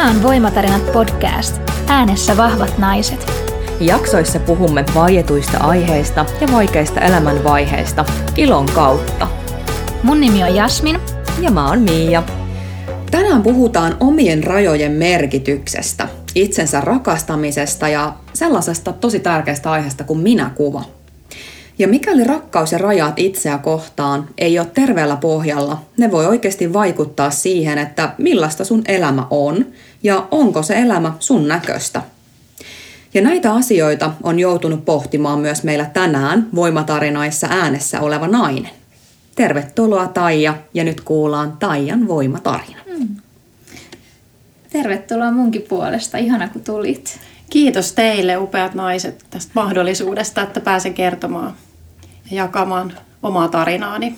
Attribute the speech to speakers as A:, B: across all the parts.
A: Tämä on Voimatarinat podcast. Äänessä vahvat naiset.
B: Jaksoissa puhumme vaietuista aiheista ja vaikeista elämänvaiheista ilon kautta.
A: Mun nimi on Jasmin.
B: Ja mä oon Miia.
C: Tänään puhutaan omien rajojen merkityksestä, itsensä rakastamisesta ja sellaisesta tosi tärkeästä aiheesta kuin minäkuva. Ja mikäli rakkaus ja rajat itseä kohtaan ei ole terveellä pohjalla, ne voi oikeasti vaikuttaa siihen, että millaista sun elämä on ja onko se elämä sun näköistä. Ja näitä asioita on joutunut pohtimaan myös meillä tänään voimatarinoissa äänessä oleva nainen. Tervetuloa Taija ja nyt kuullaan Taijan voimatarina. Hmm.
A: Tervetuloa munkin puolesta, ihana kun tulit.
D: Kiitos teille upeat naiset tästä mahdollisuudesta, että pääsen kertomaan ja jakamaan omaa tarinaani.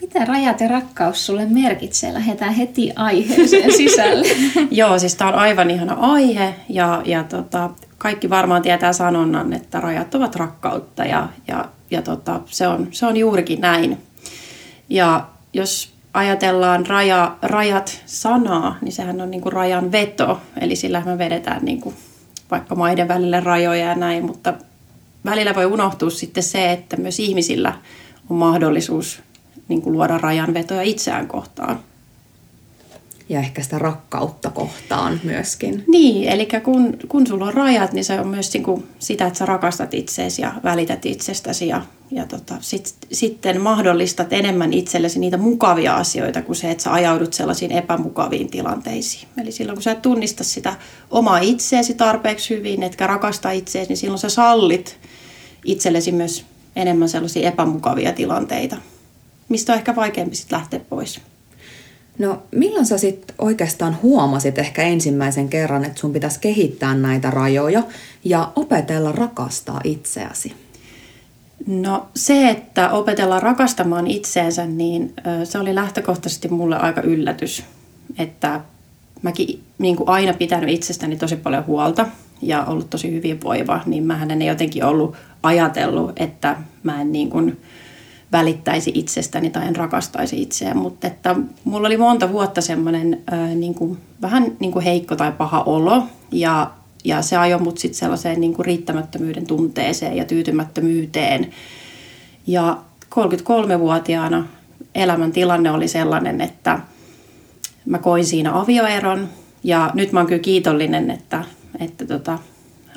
A: Mitä rajat ja rakkaus sulle merkitsee? Lähdetään heti aiheeseen sisälle.
D: Joo, siis tämä on aivan ihana aihe ja, ja tota, kaikki varmaan tietää sanonnan, että rajat ovat rakkautta ja, ja, ja tota, se, on, se on juurikin näin. Ja jos ajatellaan raja, rajat sanaa, niin sehän on niin kuin rajan veto, eli sillä me vedetään niin kuin vaikka maiden välille rajoja ja näin, mutta välillä voi unohtua sitten se, että myös ihmisillä on mahdollisuus niin kuin luoda rajanvetoja itseään kohtaan.
C: Ja ehkä sitä rakkautta kohtaan myöskin.
D: Niin, eli kun, kun sulla on rajat, niin se on myös niin kuin sitä, että sä rakastat itseesi ja välität itsestäsi ja, ja tota, sit, sitten mahdollistat enemmän itsellesi niitä mukavia asioita kuin se, että sä ajaudut sellaisiin epämukaviin tilanteisiin. Eli silloin kun sä et tunnista sitä omaa itseesi tarpeeksi hyvin, etkä rakasta itseesi, niin silloin sä sallit itsellesi myös enemmän sellaisia epämukavia tilanteita, mistä on ehkä vaikeampi sitten lähteä pois.
C: No milloin sä sitten oikeastaan huomasit ehkä ensimmäisen kerran, että sun pitäisi kehittää näitä rajoja ja opetella rakastaa itseäsi?
D: No se, että opetellaan rakastamaan itseensä, niin se oli lähtökohtaisesti mulle aika yllätys. Että mäkin niin kuin aina pitänyt itsestäni tosi paljon huolta ja ollut tosi hyvinvoiva, niin mä en jotenkin ollut ajatellut, että mä en niin kuin välittäisi itsestäni tai en rakastaisi itseään, mutta että mulla oli monta vuotta semmoinen niin vähän niin kuin heikko tai paha olo ja, ja se ajoi mut sitten sellaiseen niin kuin riittämättömyyden tunteeseen ja tyytymättömyyteen. Ja 33-vuotiaana elämän tilanne oli sellainen, että mä koin siinä avioeron ja nyt mä oon kyllä kiitollinen, että, että tota,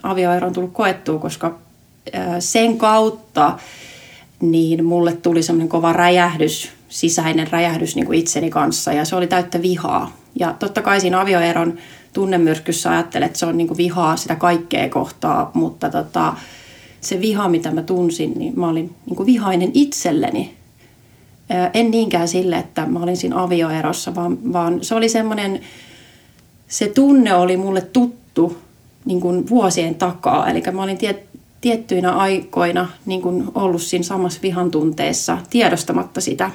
D: avioero on tullut koettua, koska sen kautta niin mulle tuli semmoinen kova räjähdys, sisäinen räjähdys niin kuin itseni kanssa ja se oli täyttä vihaa. Ja totta kai siinä avioeron tunnemyrskyssä ajattelet, että se on niin kuin vihaa sitä kaikkea kohtaa, mutta tota, se viha, mitä mä tunsin, niin mä olin niin kuin vihainen itselleni. En niinkään sille, että mä olin siinä avioerossa, vaan, vaan se oli semmoinen, se tunne oli mulle tuttu niin kuin vuosien takaa. Eli mä olin tiet, tiettyinä aikoina niin kuin ollut siinä samassa vihan tunteessa tiedostamatta sitä.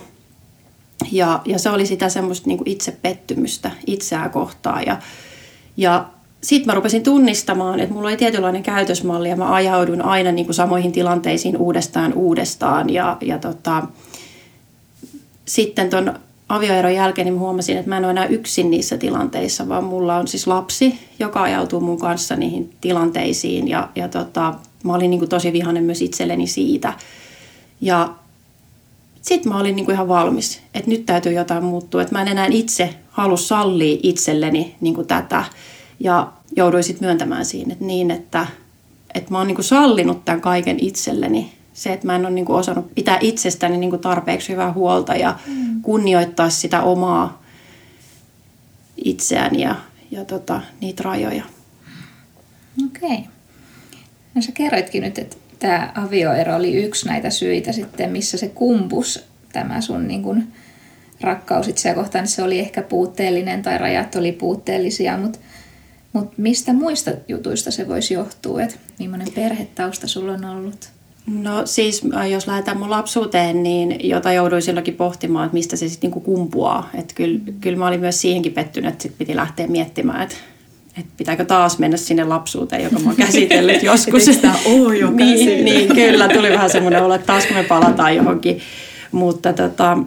D: Ja, ja se oli sitä semmoista niin kuin itsepettymystä itseään kohtaan. Ja, ja sitten mä rupesin tunnistamaan, että mulla oli tietynlainen käytösmalli ja mä ajaudun aina niin kuin samoihin tilanteisiin uudestaan uudestaan. Ja, ja tota, sitten ton avioeron jälkeen niin huomasin, että mä en ole enää yksin niissä tilanteissa, vaan mulla on siis lapsi, joka ajautuu mun kanssa niihin tilanteisiin. Ja, ja tota, mä olin niin kuin tosi vihainen myös itselleni siitä. Ja sitten mä olin niin kuin ihan valmis, että nyt täytyy jotain muuttua. Että mä en enää itse halua sallia itselleni niin kuin tätä. Ja jouduin sitten myöntämään siinä, että niin, että, että mä oon niin kuin sallinut tämän kaiken itselleni. Se, että mä en ole niin kuin osannut pitää itsestäni niin kuin tarpeeksi hyvää huolta ja mm. kunnioittaa sitä omaa itseäni ja, ja tota, niitä rajoja.
A: Okei. Okay. No sä kerroitkin nyt, että tämä avioero oli yksi näitä syitä sitten, missä se kumpus tämä sun niin kun rakkaus itseä kohtaan. Niin se oli ehkä puutteellinen tai rajat oli puutteellisia, mutta mut mistä muista jutuista se voisi johtua? Että millainen perhetausta sulla on ollut?
D: No siis, jos lähdetään mun lapsuuteen, niin jota jouduin silloinkin pohtimaan, että mistä se sitten niinku kumpuaa. Että kyllä, kyllä mä olin myös siihenkin pettynyt, että sit piti lähteä miettimään, että että pitääkö taas mennä sinne lapsuuteen, joka mä oon käsitellyt joskus.
C: sitä ole jo
D: niin, niin, kyllä, tuli vähän semmoinen olo, että taas kun me palataan johonkin. Mutta tota,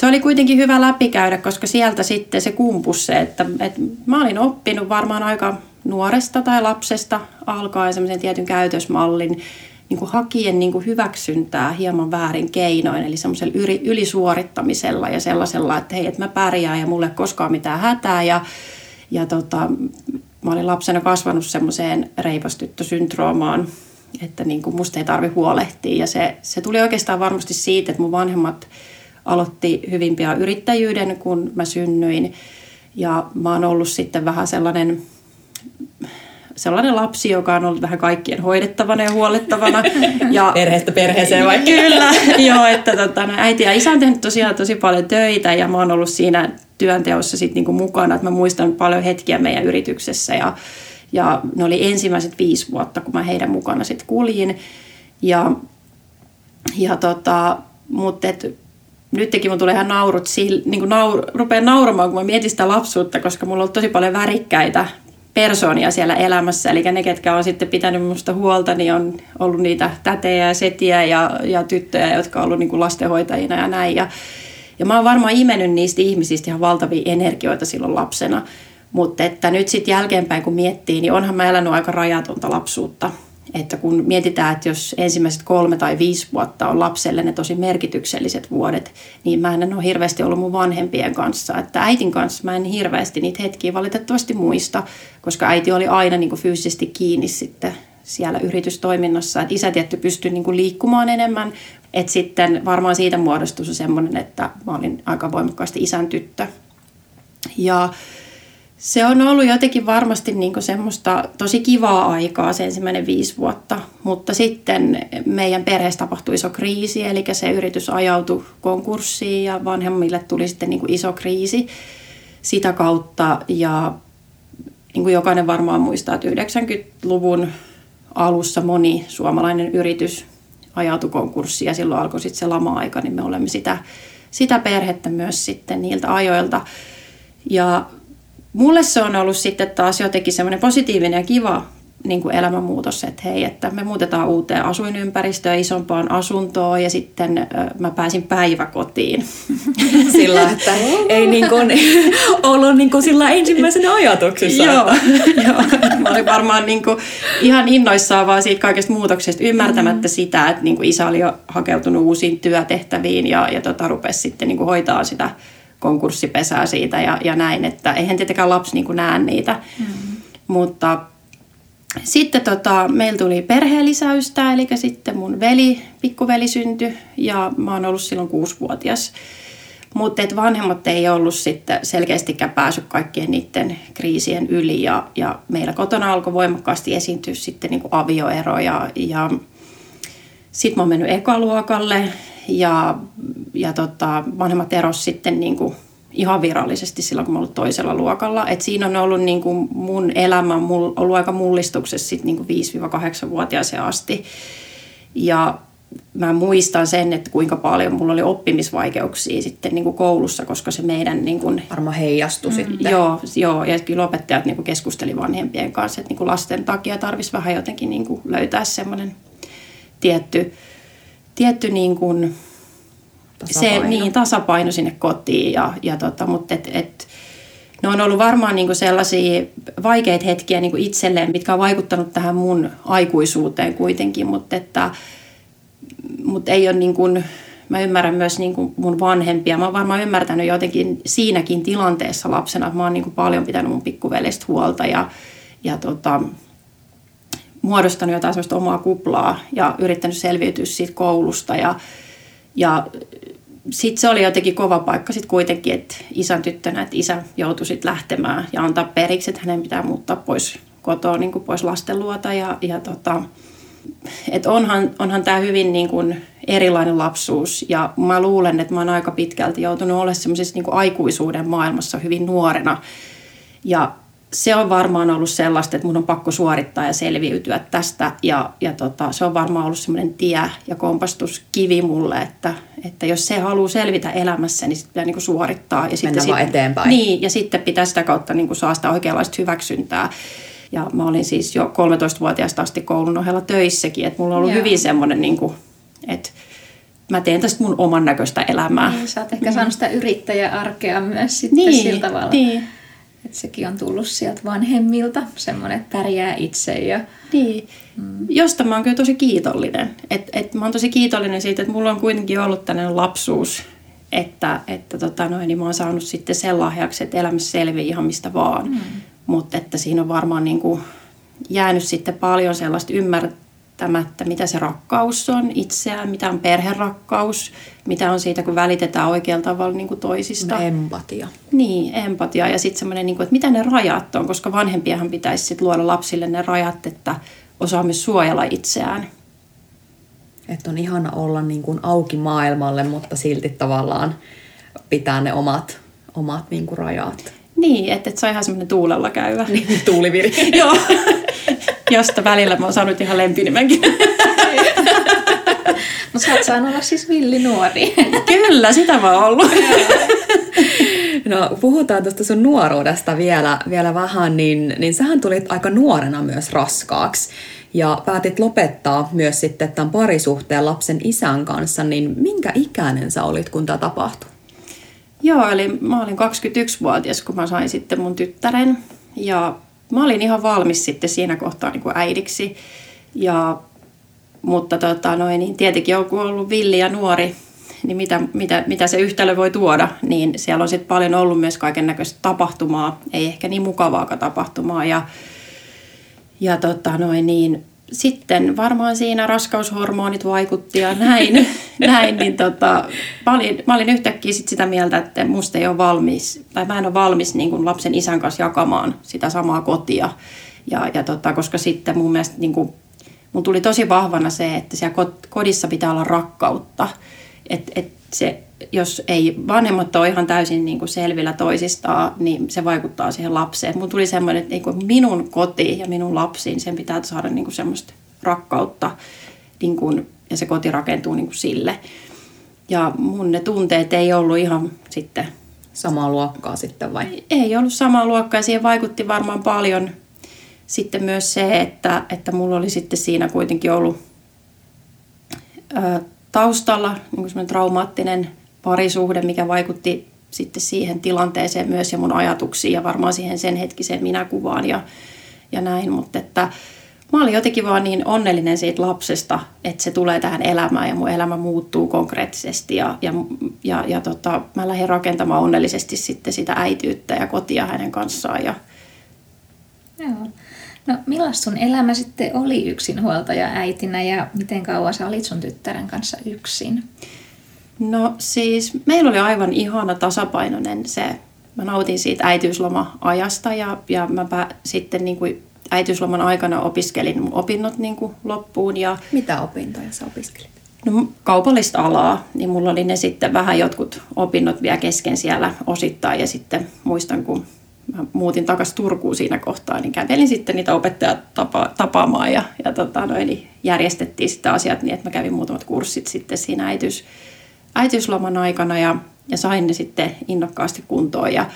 D: se oli kuitenkin hyvä läpikäydä, koska sieltä sitten se kumpus se, että, että mä olin oppinut varmaan aika nuoresta tai lapsesta alkaen semmoisen tietyn käytösmallin, niin kuin hakien niin kuin hyväksyntää hieman väärin keinoin, eli semmoisella ylisuorittamisella ja sellaisella, että hei, että mä pärjään ja mulle koskaan mitään hätää. Ja, ja tota, mä olin lapsena kasvanut semmoiseen reipastyttösyndroomaan, että niin kuin musta ei tarvi huolehtia. Ja se, se tuli oikeastaan varmasti siitä, että mun vanhemmat aloitti hyvin pian yrittäjyyden, kun mä synnyin. Ja mä oon ollut sitten vähän sellainen sellainen lapsi, joka on ollut vähän kaikkien hoidettavana ja huolettavana. Ja,
C: Perheestä perheeseen vaikka.
D: Kyllä, joo, että tota, no, äiti ja isä on tehnyt tosiaan tosi paljon töitä ja mä oon ollut siinä työnteossa sit niinku mukana, että mä muistan paljon hetkiä meidän yrityksessä ja, ja ne oli ensimmäiset viisi vuotta, kun mä heidän mukana sitten kuljin. Ja, ja tota, mutta et, nytkin mun tulee ihan naurut, niin kuin naur, rupean nauramaan, kun mä mietin sitä lapsuutta, koska mulla on tosi paljon värikkäitä persoonia siellä elämässä. Eli ne, ketkä on sitten pitänyt minusta huolta, niin on ollut niitä tätejä ja setiä ja, ja tyttöjä, jotka on ollut niin kuin lastenhoitajina ja näin. Ja, ja mä oon varmaan imennyt niistä ihmisistä ihan valtavia energioita silloin lapsena. Mutta että nyt sitten jälkeenpäin kun miettii, niin onhan mä elänyt aika rajatonta lapsuutta että kun mietitään, että jos ensimmäiset kolme tai viisi vuotta on lapselle ne tosi merkitykselliset vuodet, niin mä en ole hirveästi ollut mun vanhempien kanssa. Että äitin kanssa mä en hirveästi niitä hetkiä valitettavasti muista, koska äiti oli aina niin kuin fyysisesti kiinni sitten siellä yritystoiminnassa. Että isä tietty pystyi niin liikkumaan enemmän. Että sitten varmaan siitä muodostui se semmoinen, että mä olin aika voimakkaasti isän tyttö. Ja se on ollut jotenkin varmasti niin semmoista tosi kivaa aikaa se ensimmäinen viisi vuotta, mutta sitten meidän perheessä tapahtui iso kriisi, eli se yritys ajautui konkurssiin ja vanhemmille tuli sitten niin iso kriisi sitä kautta ja niin kuin jokainen varmaan muistaa, että 90-luvun alussa moni suomalainen yritys ajautui konkurssiin ja silloin alkoi sitten se lama-aika, niin me olemme sitä, sitä perhettä myös sitten niiltä ajoilta. Ja mulle se on ollut sitten taas jotenkin semmoinen positiivinen ja kiva niin kuin elämänmuutos, että hei, että me muutetaan uuteen asuinympäristöön, isompaan asuntoon ja sitten mä pääsin päiväkotiin.
C: Sillä, että ei niin kuin, ollut niin kuin sillä ensimmäisenä ajatuksessa.
D: joo, joo, mä olin varmaan niin kuin ihan innoissaan vaan siitä kaikesta muutoksesta, ymmärtämättä mm. sitä, että niin kuin isä oli jo hakeutunut uusiin työtehtäviin ja, ja tota, rupesi sitten niin kuin hoitaa sitä konkurssipesää siitä ja, ja näin, että eihän tietenkään lapsi niin kuin näe niitä. Mm-hmm. Mutta sitten tota, meillä tuli perheellisäystä, eli sitten mun veli, pikkuveli syntyi ja mä oon ollut silloin kuusivuotias. Mutta vanhemmat ei ollut sitten selkeästikään päässyt kaikkien niiden kriisien yli ja, ja meillä kotona alkoi voimakkaasti esiintyä sitten niin kuin avioeroja ja sitten mä oon mennyt ekaluokalle ja, ja tota, vanhemmat eros sitten niin ihan virallisesti silloin, kun mä ollut toisella luokalla. Et siinä on ollut niin kuin mun elämä on ollut aika mullistuksessa sit niin kuin 5-8-vuotiaaseen asti. Ja mä muistan sen, että kuinka paljon mulla oli oppimisvaikeuksia sitten niin kuin koulussa, koska se meidän... Niin kuin,
C: Varmaan heijastui mm, sitten.
D: Joo, joo, ja kyllä opettajat niin kuin keskusteli vanhempien kanssa, että niin kuin lasten takia tarvitsisi vähän jotenkin niin kuin löytää semmoinen tietty tietty niin kuin, tasapaino. se niin, tasapaino sinne kotiin. Ja, ja tota, mutta et, et, ne on ollut varmaan niin kuin sellaisia vaikeita hetkiä niin kuin itselleen, mitkä on vaikuttanut tähän mun aikuisuuteen kuitenkin, mutta, että, mutta ei ole niin kuin, mä ymmärrän myös niin kuin mun vanhempia. Mä oon varmaan ymmärtänyt jotenkin siinäkin tilanteessa lapsena, että mä oon niin kuin paljon pitänyt mun pikkuvelestä huolta ja, ja tota, muodostanut jotain sellaista omaa kuplaa ja yrittänyt selviytyä siitä koulusta. Ja, ja sitten se oli jotenkin kova paikka sitten kuitenkin, että isän tyttönä, että isä joutui sitten lähtemään ja antaa periksi, että hänen pitää muuttaa pois kotoa, niin kuin pois lasten luota. Ja, ja tota, et onhan, onhan tämä hyvin niin kuin erilainen lapsuus ja mä luulen, että mä oon aika pitkälti joutunut olemaan semmoisessa niin aikuisuuden maailmassa hyvin nuorena. Ja se on varmaan ollut sellaista, että mun on pakko suorittaa ja selviytyä tästä. Ja, ja tota, se on varmaan ollut semmoinen tie ja kompastuskivi mulle, että, että jos se haluaa selvitä elämässä, niin sitten pitää niinku suorittaa. Ja
C: sitten sit, eteenpäin.
D: Niin, ja sitten pitää sitä kautta niinku saa sitä oikeanlaista hyväksyntää. Ja mä olin siis jo 13-vuotiaasta asti koulun ohella töissäkin, että mulla on ollut Joo. hyvin semmoinen, niinku, että mä teen tästä mun oman näköistä elämää.
A: Niin, sä oot ehkä saanut sitä yrittäjäarkea myös sitten
D: Niin,
A: sillä tavalla.
D: niin.
A: Että sekin on tullut sieltä vanhemmilta, semmoinen, että pärjää itse ja
D: Niin, mm. josta mä oon kyllä tosi kiitollinen. Et, et mä oon tosi kiitollinen siitä, että mulla on kuitenkin ollut tällainen lapsuus, että, että tota noin, niin mä oon saanut sitten sen lahjaksi, että elämässä selviää ihan mistä vaan. Mm. Mutta että siinä on varmaan niin kuin jäänyt sitten paljon sellaista ymmärtämättä, mitä se rakkaus on itseään, mitä on perherakkaus, mitä on siitä, kun välitetään oikealla tavalla niin kuin toisista.
C: Empatia.
D: Niin, empatia ja sitten semmoinen, niin että mitä ne rajat on, koska vanhempiahan pitäisi sit luoda lapsille ne rajat, että osaa myös suojella itseään.
C: Että on ihana olla niin kuin auki maailmalle, mutta silti tavallaan pitää ne omat, omat niin kuin rajat.
D: Niin, että et saa ihan semmoinen tuulella käyvä.
C: Niin, tuuliviri.
D: Joo. Josta välillä mä oon saanut ihan lempinimenkin.
A: No sä oot saanut olla siis villi nuori.
D: Kyllä, sitä mä oon ollut.
C: No puhutaan tuosta sun nuoruudesta vielä, vielä vähän, niin, niin sähän tulit aika nuorena myös raskaaksi ja päätit lopettaa myös sitten tämän parisuhteen lapsen isän kanssa, niin minkä ikäinen sä olit, kun tämä tapahtui?
D: Joo, eli mä olin 21-vuotias, kun mä sain sitten mun tyttären. Ja mä olin ihan valmis sitten siinä kohtaa niin kuin äidiksi. Ja, mutta tota, noin, niin tietenkin on, ollut villi ja nuori, niin mitä, mitä, mitä se yhtälö voi tuoda, niin siellä on sitten paljon ollut myös kaiken näköistä tapahtumaa, ei ehkä niin mukavaakaan tapahtumaa. Ja, ja tota, noin, niin, sitten varmaan siinä raskaushormonit vaikutti ja näin, näin niin tota, mä, olin, mä olin yhtäkkiä sit sitä mieltä, että musta ei ole valmis, tai mä en ole valmis niin kuin lapsen isän kanssa jakamaan sitä samaa kotia. Ja, ja tota, koska sitten mun mielestä niin kuin, mun tuli tosi vahvana se, että siellä kodissa pitää olla rakkautta. Että et se, jos ei vanhemmat ole ihan täysin niin kuin selvillä toisistaan, niin se vaikuttaa siihen lapseen. Mun tuli semmoinen, että niin kuin minun koti ja minun lapsiin, sen pitää saada niin kuin semmoista rakkautta niin kuin, ja se koti rakentuu niin kuin sille. Ja mun ne tunteet ei ollut ihan sitten...
C: Samaa luokkaa sitten vai?
D: Ei ollut samaa luokkaa ja siihen vaikutti varmaan paljon sitten myös se, että, että mulla oli sitten siinä kuitenkin ollut ö, taustalla niin traumaattinen parisuhde, mikä vaikutti sitten siihen tilanteeseen myös ja mun ajatuksiin ja varmaan siihen sen hetkiseen minäkuvaan ja, ja näin. Mutta että mä olin jotenkin vaan niin onnellinen siitä lapsesta, että se tulee tähän elämään ja mun elämä muuttuu konkreettisesti ja, ja, ja, ja tota, mä lähdin rakentamaan onnellisesti sitten sitä äityyttä ja kotia hänen kanssaan. Ja...
A: Joo. No millaista sun elämä sitten oli yksinhuoltaja äitinä ja miten kauan sä olit sun tyttären kanssa yksin?
D: No siis meillä oli aivan ihana tasapainoinen se, mä nautin siitä äitiysloma-ajasta ja, ja mä sitten niin kuin äitiysloman aikana opiskelin mun opinnot niin kuin loppuun. Ja,
C: Mitä opintoja sä opiskelit?
D: No kaupallista alaa, niin mulla oli ne sitten vähän jotkut opinnot vielä kesken siellä osittain ja sitten muistan, kun mä muutin takaisin Turkuun siinä kohtaa, niin kävelin sitten niitä opettajat tapa, tapaamaan ja, ja tota, noin, niin järjestettiin sitten asiat niin, että mä kävin muutamat kurssit sitten siinä äitiys, äitiysloman aikana ja, ja sain ne sitten innokkaasti kuntoon ja,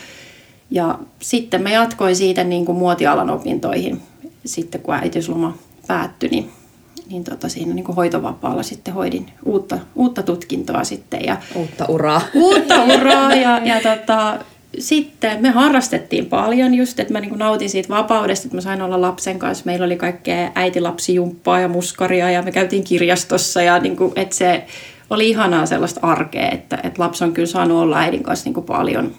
D: ja sitten mä jatkoin siitä niin kuin muotialan opintoihin sitten kun äitiysloma päättyi, niin, niin tota siinä niin kuin hoitovapaalla sitten hoidin uutta, uutta tutkintoa sitten. Ja,
C: uutta uraa.
D: Uutta uraa ja, ja tota, sitten me harrastettiin paljon just, että mä niin nautin siitä vapaudesta, että mä sain olla lapsen kanssa. Meillä oli kaikkea äitilapsijumppaa ja muskaria ja me käytiin kirjastossa ja niin kuin, että se oli ihanaa sellaista arkea, että, että lapsi on kyllä saanut olla äidin kanssa niin kuin paljon.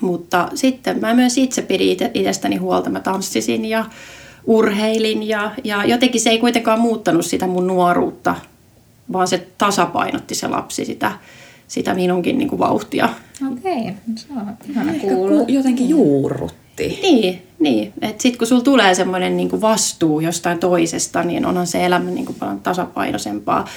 D: Mutta sitten mä myös itse pidin itsestäni huolta. Mä tanssisin ja urheilin ja, ja jotenkin se ei kuitenkaan muuttanut sitä mun nuoruutta, vaan se tasapainotti se lapsi sitä, sitä minunkin niin kuin vauhtia.
A: Okei, okay. se on ihana
C: kuulla. Ku, jotenkin juurrutti.
D: Niin, niin. että sitten kun sulla tulee semmoinen niin vastuu jostain toisesta, niin onhan se elämä niin kuin paljon tasapainoisempaa.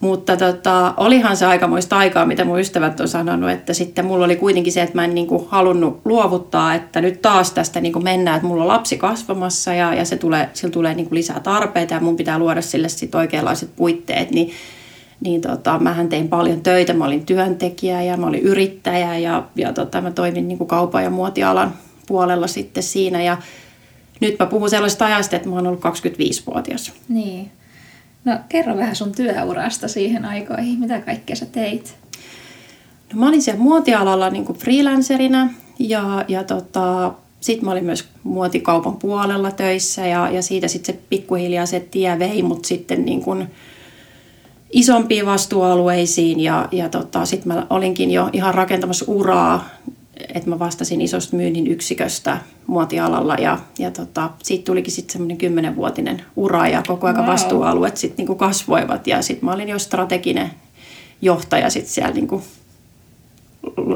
D: Mutta tota, olihan se aikamoista aikaa, mitä mun ystävät on sanonut, että sitten mulla oli kuitenkin se, että mä en niin kuin halunnut luovuttaa, että nyt taas tästä niin kuin mennään, että mulla on lapsi kasvamassa ja, ja se tulee, sillä tulee niin kuin lisää tarpeita ja mun pitää luoda sille sit oikeanlaiset puitteet, niin, niin tota, mähän tein paljon töitä, mä olin työntekijä ja mä olin yrittäjä ja, ja tota, mä toimin niin kuin kaupan ja muotialan puolella sitten siinä ja nyt mä puhun sellaista ajasta, että mä oon ollut 25-vuotias.
A: Niin. No kerro vähän sun työurasta siihen aikoihin, mitä kaikkea sä teit?
D: No, mä olin siellä muotialalla niin kuin freelancerina ja, ja tota, sitten mä olin myös muotikaupan puolella töissä ja, ja siitä sitten se pikkuhiljaa se tie vei mut sitten niin kuin isompiin vastuualueisiin ja, ja tota, sitten mä olinkin jo ihan rakentamassa uraa, että mä vastasin isosta myynnin yksiköstä muotialalla ja, ja tota, siitä tulikin sitten semmoinen kymmenenvuotinen ura ja koko ajan wow. vastuualueet sitten niinku kasvoivat ja sitten mä olin jo strateginen johtaja sitten siellä niinku,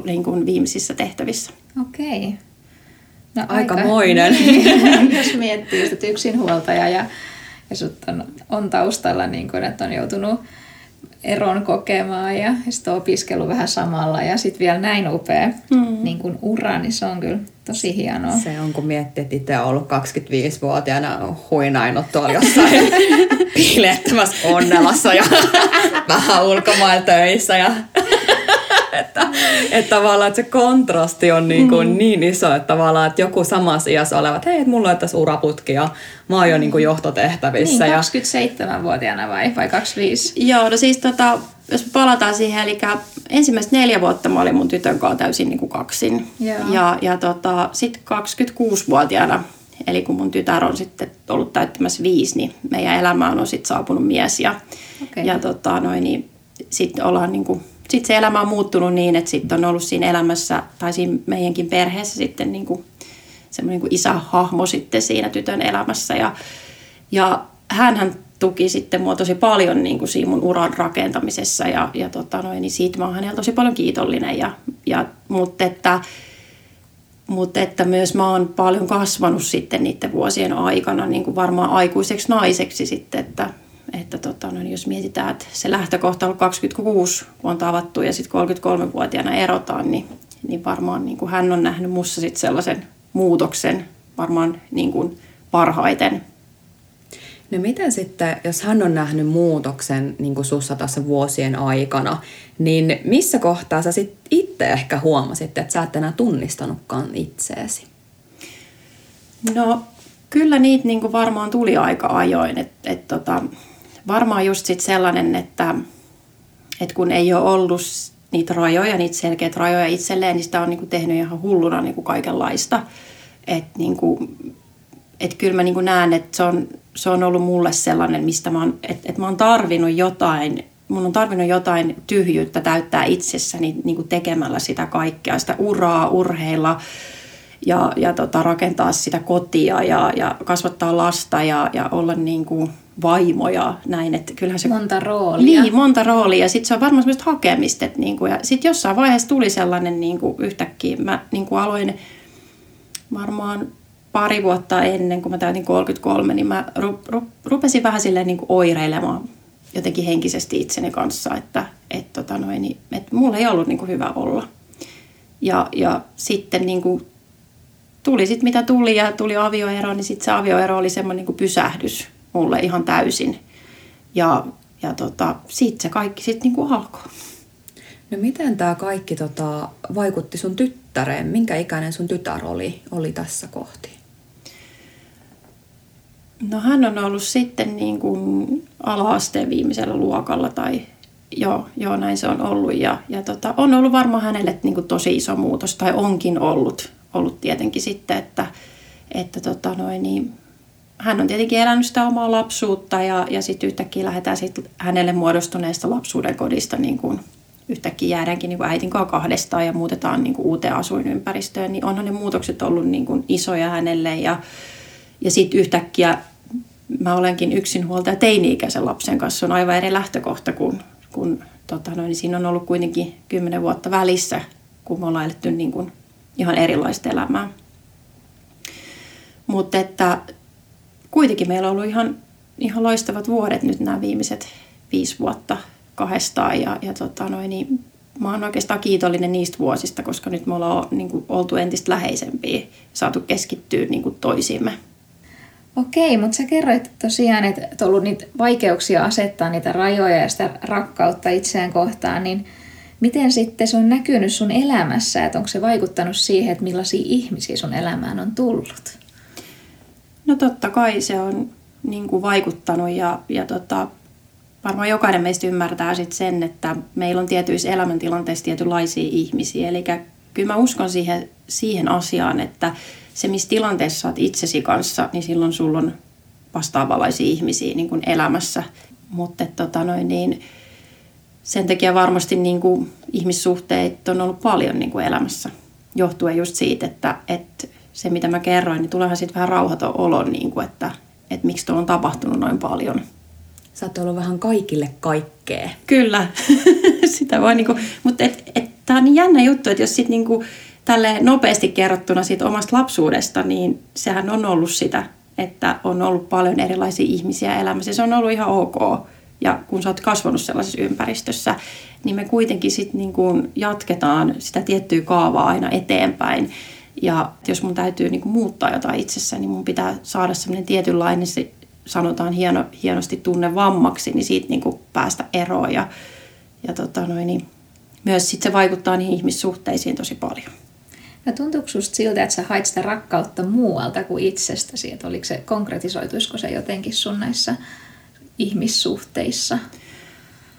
D: niinku viimeisissä tehtävissä.
A: Okei. Okay.
C: No, Aikamoinen.
A: Niin, jos miettii että yksinhuoltaja ja, ja sut on, on taustalla, niin kun, että on joutunut eron kokemaan ja, ja sitten opiskelu vähän samalla ja sitten vielä näin upea mm. niin kun ura, niin se on kyllä tosi hienoa.
C: Se on, kun miettii, että itse on ollut 25-vuotiaana huinainut tuolla jossain piilettämässä onnelassa ja vähän ulkomailla töissä ja että, että tavallaan että se kontrasti on niin, kuin mm. niin iso, että tavallaan että joku samassa iässä olevat, hei, että mulla on tässä uraputki ja mä oon jo niin kuin johtotehtävissä.
A: Niin, 27-vuotiaana vai, vai 25?
D: Joo, no siis tota, jos palataan siihen, eli ensimmäiset neljä vuotta mä olin mun tytön kanssa täysin niin kuin kaksin. Joo. Ja, ja tota, sitten 26-vuotiaana, eli kun mun tytär on sitten ollut täyttämässä viisi, niin meidän elämään on sitten saapunut mies. Ja, okay. ja tota, noin, niin sitten ollaan niin kuin sitten se elämä on muuttunut niin, että sitten on ollut siinä elämässä tai siinä meidänkin perheessä sitten niin kuin semmoinen niin isähahmo sitten siinä tytön elämässä. Ja, ja hän tuki sitten mua tosi paljon niin kuin siinä mun uran rakentamisessa ja, ja tota noin, niin siitä mä oon hänellä tosi paljon kiitollinen. Ja, ja, mutta, että, mutta että myös mä oon paljon kasvanut sitten niiden vuosien aikana niin kuin varmaan aikuiseksi naiseksi sitten, että että tota, no, niin jos mietitään, että se lähtökohta on 26, kun on tavattu ja sitten 33-vuotiaana erotaan, niin, niin varmaan niin kuin hän on nähnyt mussa sit sellaisen muutoksen varmaan niin kuin parhaiten.
C: No miten sitten, jos hän on nähnyt muutoksen niin kuin sussa tässä vuosien aikana, niin missä kohtaa sä sitten itse ehkä huomasit, että sä et enää tunnistanutkaan itseesi?
D: No kyllä niitä niin kuin varmaan tuli aika ajoin. että et tota, varmaan just sit sellainen, että, että kun ei ole ollut niitä rajoja, niitä selkeitä rajoja itselleen, niin sitä on niin kuin tehnyt ihan hulluna niin kuin kaikenlaista. Että niin kuin, et kyllä mä niin kuin näen, että se on, se on ollut mulle sellainen, mistä mä oon, että, että mä oon tarvinnut jotain, mun on tarvinnut jotain tyhjyyttä täyttää itsessäni niin kuin tekemällä sitä kaikkea, sitä uraa, urheilla ja, ja tota, rakentaa sitä kotia ja, ja kasvattaa lasta ja, ja olla niin kuin vaimo ja näin. Että kyllähän se,
A: monta roolia.
D: Niin, monta roolia. Sitten se on varmaan semmoista hakemista. Että niin kuin, ja sitten jossain vaiheessa tuli sellainen niin kuin yhtäkkiä. Mä niin kuin aloin varmaan pari vuotta ennen kuin mä täytin 33, niin mä ru, ru, rupesin vähän silleen niin kuin oireilemaan jotenkin henkisesti itseni kanssa, että et, tota noin, niin, et mulla ei ollut niin kuin hyvä olla. Ja, ja sitten niin kuin tuli sitten mitä tuli ja tuli avioero, niin sitten se avioero oli semmoinen niin pysähdys mulle ihan täysin. Ja, ja tota, siitä se kaikki sitten niinku alkoi.
C: No miten tämä kaikki tota, vaikutti sun tyttäreen? Minkä ikäinen sun tytär oli, oli tässä kohti?
D: No hän on ollut sitten niin kuin ala-asteen viimeisellä luokalla tai joo, joo näin se on ollut. Ja, ja tota, on ollut varmaan hänelle niin kuin tosi iso muutos tai onkin ollut, ollut tietenkin sitten, että, että tota noin, niin hän on tietenkin elänyt sitä omaa lapsuutta ja, ja sitten yhtäkkiä lähdetään sit hänelle muodostuneesta lapsuuden kodista niin kuin yhtäkkiä jäädäänkin niin äitin kanssa kahdestaan ja muutetaan niin kuin uuteen asuinympäristöön, niin onhan ne muutokset ollut niin kuin isoja hänelle ja, ja sitten yhtäkkiä mä olenkin yksinhuoltaja teini-ikäisen lapsen kanssa. On aivan eri lähtökohta, kun, kun tota noin, niin siinä on ollut kuitenkin kymmenen vuotta välissä, kun me ollaan eletty niin kuin ihan erilaista elämää. Mutta että kuitenkin meillä on ollut ihan, ihan loistavat vuodet nyt nämä viimeiset viisi vuotta kahdestaan. Ja, ja tota noin, niin mä oon oikeastaan kiitollinen niistä vuosista, koska nyt me ollaan niin kuin, oltu entistä läheisempiä, saatu keskittyä niin kuin, toisiimme.
A: Okei, mutta sä kerroit tosiaan, että on ollut niitä vaikeuksia asettaa niitä rajoja ja sitä rakkautta itseään kohtaan, niin miten sitten se on näkynyt sun elämässä, että onko se vaikuttanut siihen, että millaisia ihmisiä sun elämään on tullut?
D: No totta kai se on niin kuin vaikuttanut ja, ja tota, varmaan jokainen meistä ymmärtää sit sen, että meillä on tietyissä elämäntilanteissa tietynlaisia ihmisiä. Eli kyllä mä uskon siihen, siihen asiaan, että se missä tilanteessa olet itsesi kanssa, niin silloin sulla on vastaavanlaisia ihmisiä niin kuin elämässä. Mutta tota noin, niin, sen takia varmasti niin kuin, ihmissuhteet on ollut paljon niin kuin elämässä. Johtuen just siitä, että, että se mitä mä kerroin, niin tuleehan sitten vähän rauhaton olo, niin kuin, että, että miksi tuolla on tapahtunut noin paljon.
C: Sä oot ollut vähän kaikille kaikkea.
D: Kyllä, sitä voi niinku, mutta et, et, tämä on niin jännä juttu, että jos sitten niinku, tälle nopeasti kerrottuna siitä omasta lapsuudesta, niin sehän on ollut sitä, että on ollut paljon erilaisia ihmisiä elämässä. Se on ollut ihan ok. Ja kun sä oot kasvanut sellaisessa ympäristössä, niin me kuitenkin sitten niinku jatketaan sitä tiettyä kaavaa aina eteenpäin. Ja jos mun täytyy niinku muuttaa jotain itsessä, niin mun pitää saada semmoinen tietynlainen, se sanotaan hieno, hienosti tunnevammaksi, niin siitä niinku päästä eroon. Ja, ja tota noin, niin myös sit se vaikuttaa niihin ihmissuhteisiin tosi paljon.
A: No tuntuuko susta siltä, että sä hait sitä rakkautta muualta kuin itsestäsi? Että oliko se, konkretisoituisiko se jotenkin sun näissä ihmissuhteissa?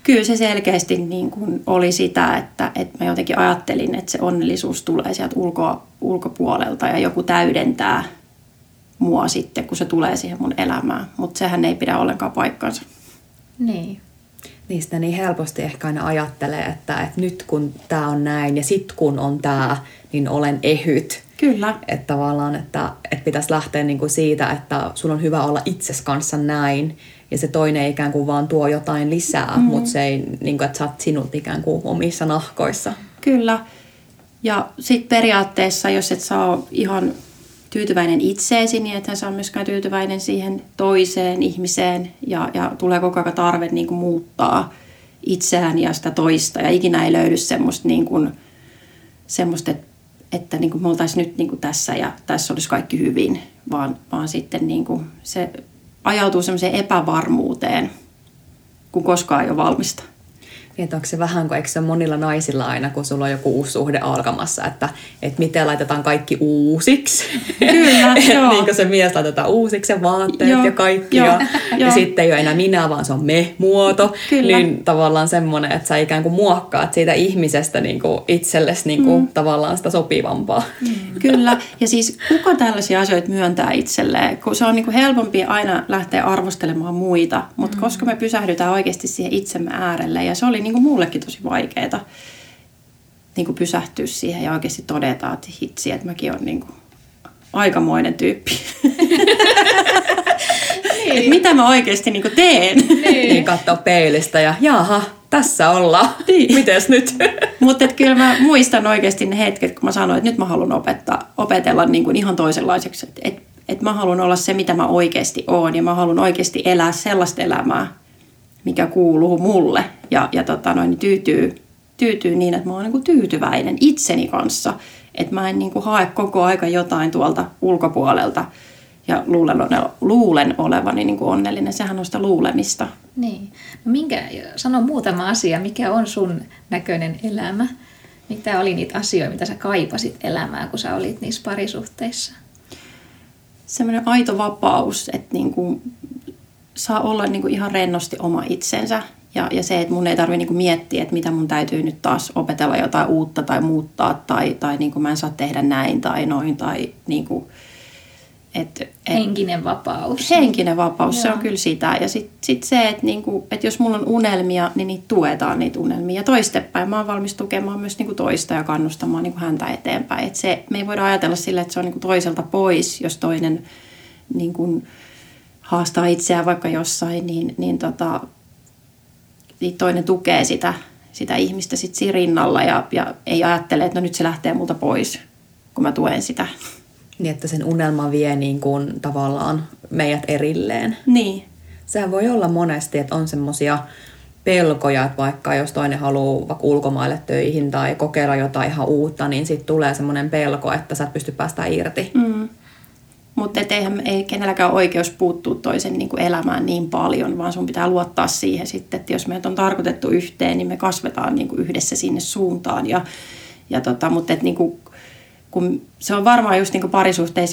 D: Kyllä se selkeästi niin kuin oli sitä, että, että mä jotenkin ajattelin, että se onnellisuus tulee sieltä ulko, ulkopuolelta ja joku täydentää mua sitten, kun se tulee siihen mun elämään. Mutta sehän ei pidä ollenkaan paikkansa.
A: Niin.
C: Niistä niin helposti ehkä aina ajattelee, että, että nyt kun tämä on näin ja sit kun on tämä, niin olen ehyt.
D: Kyllä.
C: Että tavallaan, että, että pitäisi lähteä niin kuin siitä, että sun on hyvä olla itses kanssa näin. Ja se toinen ikään kuin vaan tuo jotain lisää, mm. mutta se ei, niin kuin, että sä oot sinut ikään kuin omissa nahkoissa.
D: Kyllä. Ja sitten periaatteessa, jos et saa ihan tyytyväinen itseesi, niin sä on myöskään tyytyväinen siihen toiseen ihmiseen ja, ja tulee koko ajan tarve niin kuin muuttaa itseään ja sitä toista ja ikinä ei löydy semmoista, niin kuin, semmoista että, että niin kuin me oltaisiin nyt niin kuin tässä ja tässä olisi kaikki hyvin, vaan, vaan sitten niin kuin se ajautuu semmoiseen epävarmuuteen, kun koskaan ei ole valmista.
C: Että onko se vähän kuin, eikö se monilla naisilla aina, kun sulla on joku uusi suhde alkamassa, että, että miten laitetaan kaikki uusiksi.
D: Kyllä, joo.
C: niin kuin se mies laitetaan uusiksi, se vaatteet joo, ja kaikki. Joo, ja, joo. ja sitten ei ole enää minä, vaan se on me-muoto. Kyllä. Niin tavallaan semmoinen, että sä ikään kuin muokkaat siitä ihmisestä niin kuin itsellesi niin kuin mm. tavallaan sitä sopivampaa.
D: Mm. Kyllä, ja siis kuka tällaisia asioita myöntää itselleen? Kun se on niin kuin helpompi aina lähteä arvostelemaan muita, mutta mm. koska me pysähdytään oikeasti siihen itsemme äärelle, ja se oli niin kuin mullekin tosi vaikeaa niin kuin pysähtyä siihen ja oikeasti todeta, että hitsi, että mäkin olen niin kuin aikamoinen tyyppi. niin. mitä mä oikeasti niin kuin teen.
C: Niin. niin katsoa peilistä ja jaha, tässä ollaan. Niin. Mites nyt?
D: Mutta kyllä mä muistan oikeasti ne hetket, kun mä sanoin, että nyt mä haluan opettaa, opetella niin kuin ihan toisenlaiseksi. Että et, et mä haluan olla se, mitä mä oikeasti oon ja mä haluan oikeasti elää sellaista elämää, mikä kuuluu mulle ja, ja tota noin, niin tyytyy, tyytyy niin, että mä oon niin tyytyväinen itseni kanssa. Että mä en niin kuin hae koko aika jotain tuolta ulkopuolelta ja luulen, luulen olevani niin kuin onnellinen. Sehän on sitä luulemista.
A: Niin. No minkä, sano muutama asia, mikä on sun näköinen elämä? Mitä oli niitä asioita, mitä sä kaipasit elämään, kun sä olit niissä parisuhteissa?
D: Semmoinen aito vapaus, että niin kuin saa olla niin kuin ihan rennosti oma itsensä. Ja, ja se, että mun ei tarvitse niin miettiä, että mitä mun täytyy nyt taas opetella jotain uutta tai muuttaa tai, tai niin kuin mä en saa tehdä näin tai noin. Tai niin kuin,
A: et, et, henkinen vapaus.
D: Henkinen vapaus, Joo. se on kyllä sitä. Ja sitten sit se, että niinku, et jos mulla on unelmia, niin niitä tuetaan niitä unelmia. Ja toistepäin mä oon valmis tukemaan myös niinku toista ja kannustamaan niinku häntä eteenpäin. Et se, me ei voida ajatella sille, että se on niinku toiselta pois, jos toinen niinku, haastaa itseään vaikka jossain, niin, niin, tota, niin toinen tukee sitä, sitä ihmistä sit siinä rinnalla ja, ja ei ajattele, että no nyt se lähtee multa pois, kun mä tuen sitä.
C: Niin, että sen unelma vie niin kuin tavallaan meidät erilleen.
D: Niin.
C: Sehän voi olla monesti, että on semmoisia pelkoja, että vaikka jos toinen haluaa vaikka ulkomaille töihin tai kokeilla jotain ihan uutta, niin sitten tulee semmoinen pelko, että sä et pysty päästä irti.
D: Mm. Mutta eihän ei kenelläkään oikeus puuttua toisen niin kuin elämään niin paljon, vaan sun pitää luottaa siihen sitten, että jos meitä on tarkoitettu yhteen, niin me kasvetaan niin kuin yhdessä sinne suuntaan. Ja, ja tota, mutta et niin kuin, kun se on varmaan just niin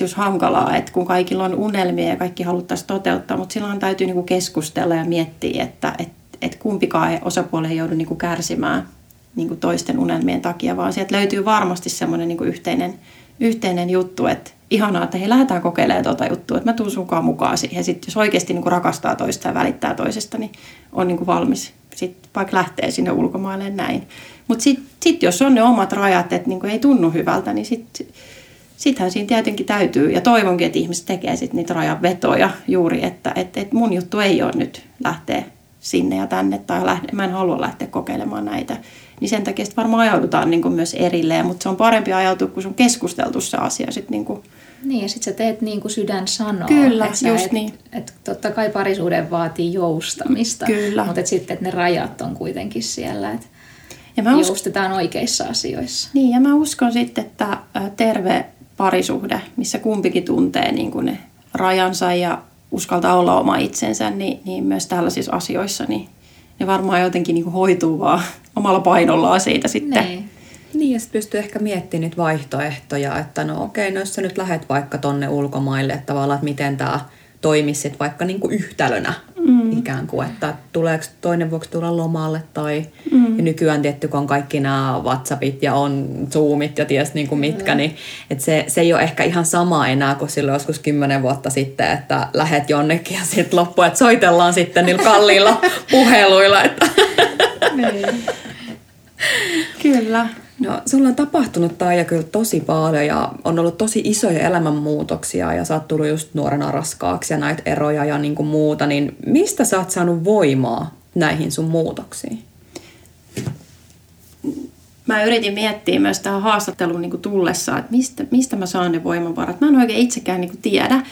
D: just hankalaa, että kun kaikilla on unelmia ja kaikki haluttaisiin toteuttaa, mutta silloin täytyy niin keskustella ja miettiä, että, että, et kumpikaan osapuoli ei joudu niin kärsimään niin toisten unelmien takia, vaan sieltä löytyy varmasti semmoinen niin yhteinen, yhteinen juttu, että ihanaa, että hei, lähdetään kokeilemaan tuota juttua, että mä tuun sunkaan mukaan siihen. Sitten jos oikeasti niin kuin rakastaa toista ja välittää toisesta, niin on niin kuin valmis sitten vaikka lähtee sinne ulkomaille näin. Mutta sitten sit jos on ne omat rajat, että niin ei tunnu hyvältä, niin sitten sittenhän siinä tietenkin täytyy, ja toivonkin, että ihmiset tekee sitten niitä rajanvetoja juuri, että et, et mun juttu ei ole nyt lähteä sinne ja tänne, tai lähde, mä en halua lähteä kokeilemaan näitä. Niin sen takia varmaan ajaudutaan niin myös erilleen, mutta se on parempi ajautua, kun se on keskusteltu se asia sitten niin kuin
A: niin, ja sitten sä teet niin kuin sydän sanoo.
D: Kyllä, että just et, niin.
A: Et, totta kai parisuuden vaatii joustamista,
D: Kyllä.
A: mutta et sitten et ne rajat on kuitenkin siellä, että ja mä joustetaan usk- oikeissa asioissa.
D: Niin, ja mä uskon sitten, että terve parisuhde, missä kumpikin tuntee niin kuin ne rajansa ja uskaltaa olla oma itsensä, niin, niin myös tällaisissa asioissa niin ne varmaan jotenkin niin kuin hoituu vaan omalla painollaan siitä sitten.
C: Niin. Niin, ja sitten pystyy ehkä miettimään niitä vaihtoehtoja, että no okei, no jos sä nyt lähet vaikka tonne ulkomaille, että tavallaan, että miten tämä toimisi vaikka niin kuin yhtälönä mm. ikään kuin, että tuleeko toinen vuoksi tulla lomalle tai mm. ja nykyään tietty, kun on kaikki nämä WhatsAppit ja on Zoomit ja ties niin kuin mitkä, mm. niin että se, se ei ole ehkä ihan sama enää kuin silloin joskus kymmenen vuotta sitten, että lähet jonnekin ja sitten loppu, että soitellaan sitten niillä kalliilla puheluilla. Että.
D: Niin. Kyllä.
C: No, sulla on tapahtunut ja kyllä tosi paljon ja on ollut tosi isoja elämänmuutoksia ja sä oot tullut just nuorena raskaaksi ja näitä eroja ja niin kuin muuta, niin mistä sä oot saanut voimaa näihin sun muutoksiin?
D: Mä yritin miettiä myös tähän haastatteluun niin tullessa, että mistä, mistä mä saan ne voimavarat. Mä en oikein itsekään niin tiedä,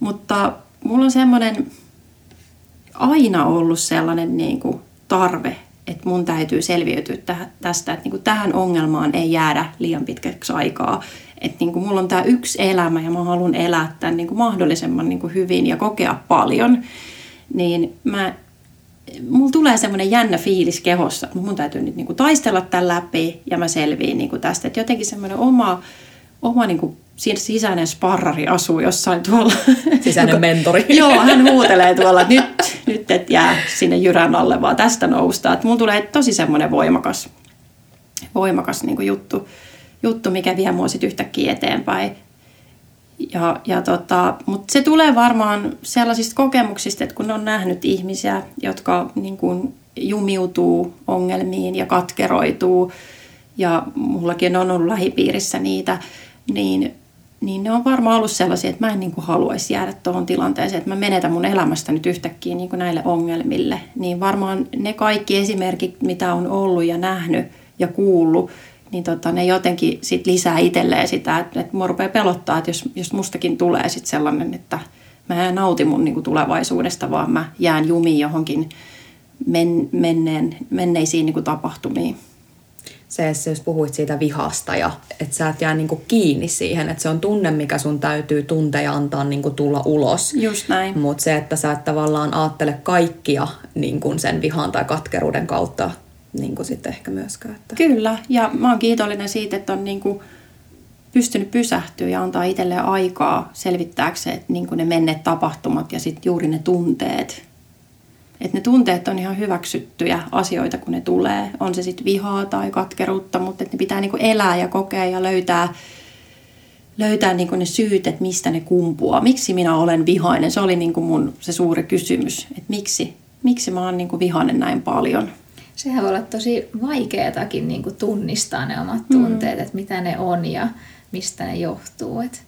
D: mutta mulla on semmoinen aina ollut sellainen niin kuin tarve että mun täytyy selviytyä tästä, että niin tähän ongelmaan ei jäädä liian pitkäksi aikaa. Että niin mulla on tämä yksi elämä ja mä haluan elää tämän niin mahdollisimman niin hyvin ja kokea paljon. Niin mä, mulla tulee semmoinen jännä fiilis kehossa, että mun täytyy nyt niin taistella tämän läpi ja mä selviin niin tästä. Että jotenkin semmoinen oma, oma niin sisäinen sparrari asuu jossain tuolla.
C: Sisäinen mentori.
D: Joo, hän huutelee tuolla, että nyt, nyt et jää sinne jyrän alle, vaan tästä nousta. Että mulla tulee tosi semmoinen voimakas, voimakas niin kuin juttu, juttu, mikä vie mua sitten yhtäkkiä eteenpäin. Ja, ja tota, mutta se tulee varmaan sellaisista kokemuksista, että kun on nähnyt ihmisiä, jotka niin kuin jumiutuu ongelmiin ja katkeroituu, ja mullakin on ollut lähipiirissä niitä, niin niin ne on varmaan ollut sellaisia, että mä en niin kuin haluaisi jäädä tuohon tilanteeseen, että mä menetän mun elämästä nyt yhtäkkiä niin kuin näille ongelmille. Niin varmaan ne kaikki esimerkit, mitä on ollut ja nähnyt ja kuullut, niin tota, ne jotenkin sit lisää itselleen sitä, että, että mua rupeaa pelottaa, että jos, jos mustakin tulee sit sellainen, että mä en nauti mun niin kuin tulevaisuudesta, vaan mä jään jumiin johonkin men, menneen, menneisiin niin kuin tapahtumiin
C: se, jos puhuit siitä vihasta ja että sä et jää niinku kiinni siihen, että se on tunne, mikä sun täytyy tuntea ja antaa niinku tulla ulos.
D: Just näin.
C: Mutta se, että sä et tavallaan ajattele kaikkia niinku sen vihan tai katkeruuden kautta niinku sitten ehkä myöskään. Että...
D: Kyllä, ja mä oon kiitollinen siitä, että on niinku pystynyt pysähtyä ja antaa itselleen aikaa selvittääkseen niinku ne menneet tapahtumat ja sitten juuri ne tunteet että ne tunteet on ihan hyväksyttyjä asioita, kun ne tulee. On se sitten vihaa tai katkeruutta, mutta että ne pitää niinku elää ja kokea ja löytää, löytää niinku ne syyt, että mistä ne kumpuaa. Miksi minä olen vihainen? Se oli niinku mun se suuri kysymys, että miksi, miksi mä oon niinku vihainen näin paljon.
A: Sehän voi olla tosi vaikeatakin niinku tunnistaa ne omat tunteet, mm. että mitä ne on ja mistä ne johtuu. Että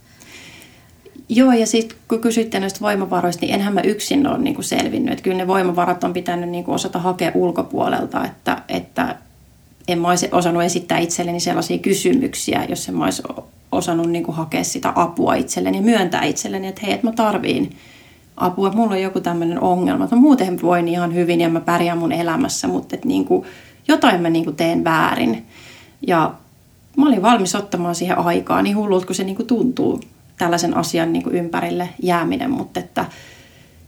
D: Joo, ja sitten kun kysyitte näistä voimavaroista, niin enhän mä yksin ole niin selvinnyt. Että kyllä ne voimavarat on pitänyt niin osata hakea ulkopuolelta, että, että en mä olisi osannut esittää itselleni sellaisia kysymyksiä, jos en mä olisi osannut niin hakea sitä apua itselleni ja myöntää itselleni, että hei, että mä tarviin apua, mulla on joku tämmöinen ongelma. Että muuten voin ihan hyvin ja mä pärjään mun elämässä, mutta että niin kuin, jotain mä niin kuin teen väärin. Ja mä olin valmis ottamaan siihen aikaa niin hullulta kuin se niin kuin tuntuu tällaisen asian niin kuin ympärille jääminen, mutta että,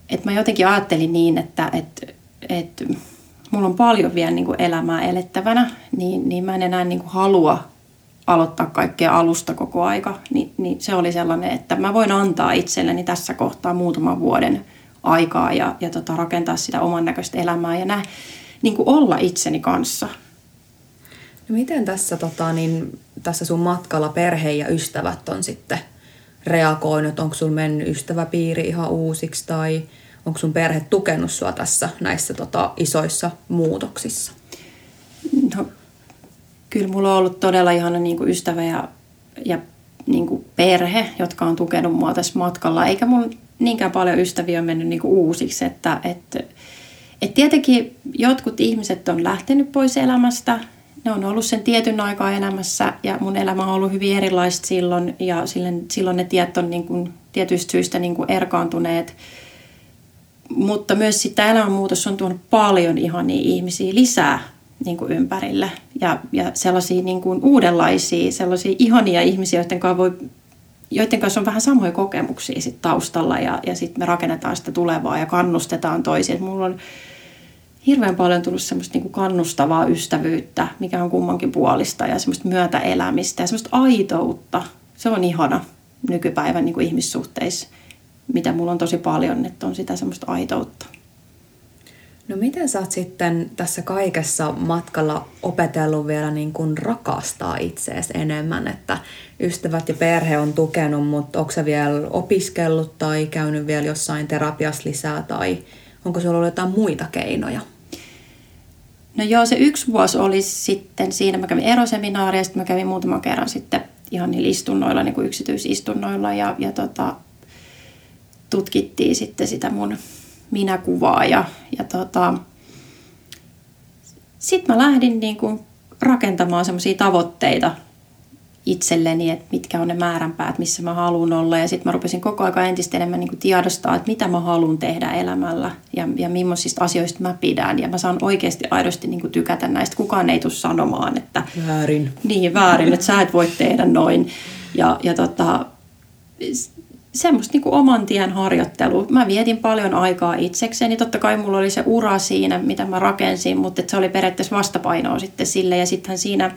D: että mä jotenkin ajattelin niin, että, että, että mulla on paljon vielä niin kuin elämää elettävänä, niin, niin mä en enää niin kuin halua aloittaa kaikkea alusta koko aika, niin, niin se oli sellainen, että mä voin antaa itselleni tässä kohtaa muutaman vuoden aikaa ja, ja tota, rakentaa sitä oman näköistä elämää ja nää, niin kuin olla itseni kanssa.
C: No miten tässä, tota, niin, tässä sun matkalla perhe ja ystävät on sitten reagoinut? Onko sun mennyt ystäväpiiri ihan uusiksi tai onko sun perhe tukenut sua tässä näissä tota, isoissa muutoksissa?
D: No, kyllä mulla on ollut todella ihana niin kuin ystävä ja, ja niin kuin perhe, jotka on tukenut mua tässä matkalla. Eikä mun niinkään paljon ystäviä mennyt niin kuin uusiksi. Että, että, että tietenkin jotkut ihmiset on lähtenyt pois elämästä. Ne on ollut sen tietyn aikaa elämässä ja mun elämä on ollut hyvin erilaista silloin. Ja silloin, silloin ne tiet on niin kuin, tietyistä syistä niin kuin erkaantuneet. Mutta myös sitten elämänmuutos on tuonut paljon ihania ihmisiä lisää niin kuin ympärille ja, ja sellaisia niin kuin uudenlaisia, sellaisia ihania ihmisiä, joiden kanssa, voi, joiden kanssa on vähän samoja kokemuksia sit taustalla ja, ja sitten me rakennetaan sitä tulevaa ja kannustetaan toisia. Et mulla on hirveän paljon tullut semmoista niin kuin kannustavaa ystävyyttä, mikä on kummankin puolista ja semmoista myötäelämistä ja semmoista aitoutta. Se on ihana nykypäivän niin kuin ihmissuhteissa, mitä mulla on tosi paljon, että on sitä semmoista aitoutta.
C: No miten sä oot sitten tässä kaikessa matkalla opetellut vielä niin kuin rakastaa itseäsi enemmän, että ystävät ja perhe on tukenut, mutta onko sä vielä opiskellut tai käynyt vielä jossain terapiassa lisää tai onko sulla ollut jotain muita keinoja?
D: No joo, se yksi vuosi oli sitten siinä, mä kävin eroseminaaria, sitten mä kävin muutaman kerran sitten ihan niillä istunnoilla, niin kuin yksityisistunnoilla. Ja, ja tota, tutkittiin sitten sitä mun minäkuvaa ja, ja tota, sitten mä lähdin niin kuin rakentamaan semmoisia tavoitteita itselleni, että mitkä on ne määränpäät, missä mä haluan olla. Ja sitten mä rupesin koko ajan entistä enemmän niin tiedostaa, että mitä mä haluan tehdä elämällä ja, ja millaisista asioista mä pidän. Ja mä saan oikeasti aidosti niin tykätä näistä. Kukaan ei tule sanomaan, että...
C: Väärin.
D: Niin, väärin, että sä et voi tehdä noin. Ja, ja tota, semmoista niin kuin oman tien harjoittelu. Mä vietin paljon aikaa itsekseni. Totta kai mulla oli se ura siinä, mitä mä rakensin, mutta se oli periaatteessa vastapainoa sitten sille. Ja sittenhän siinä,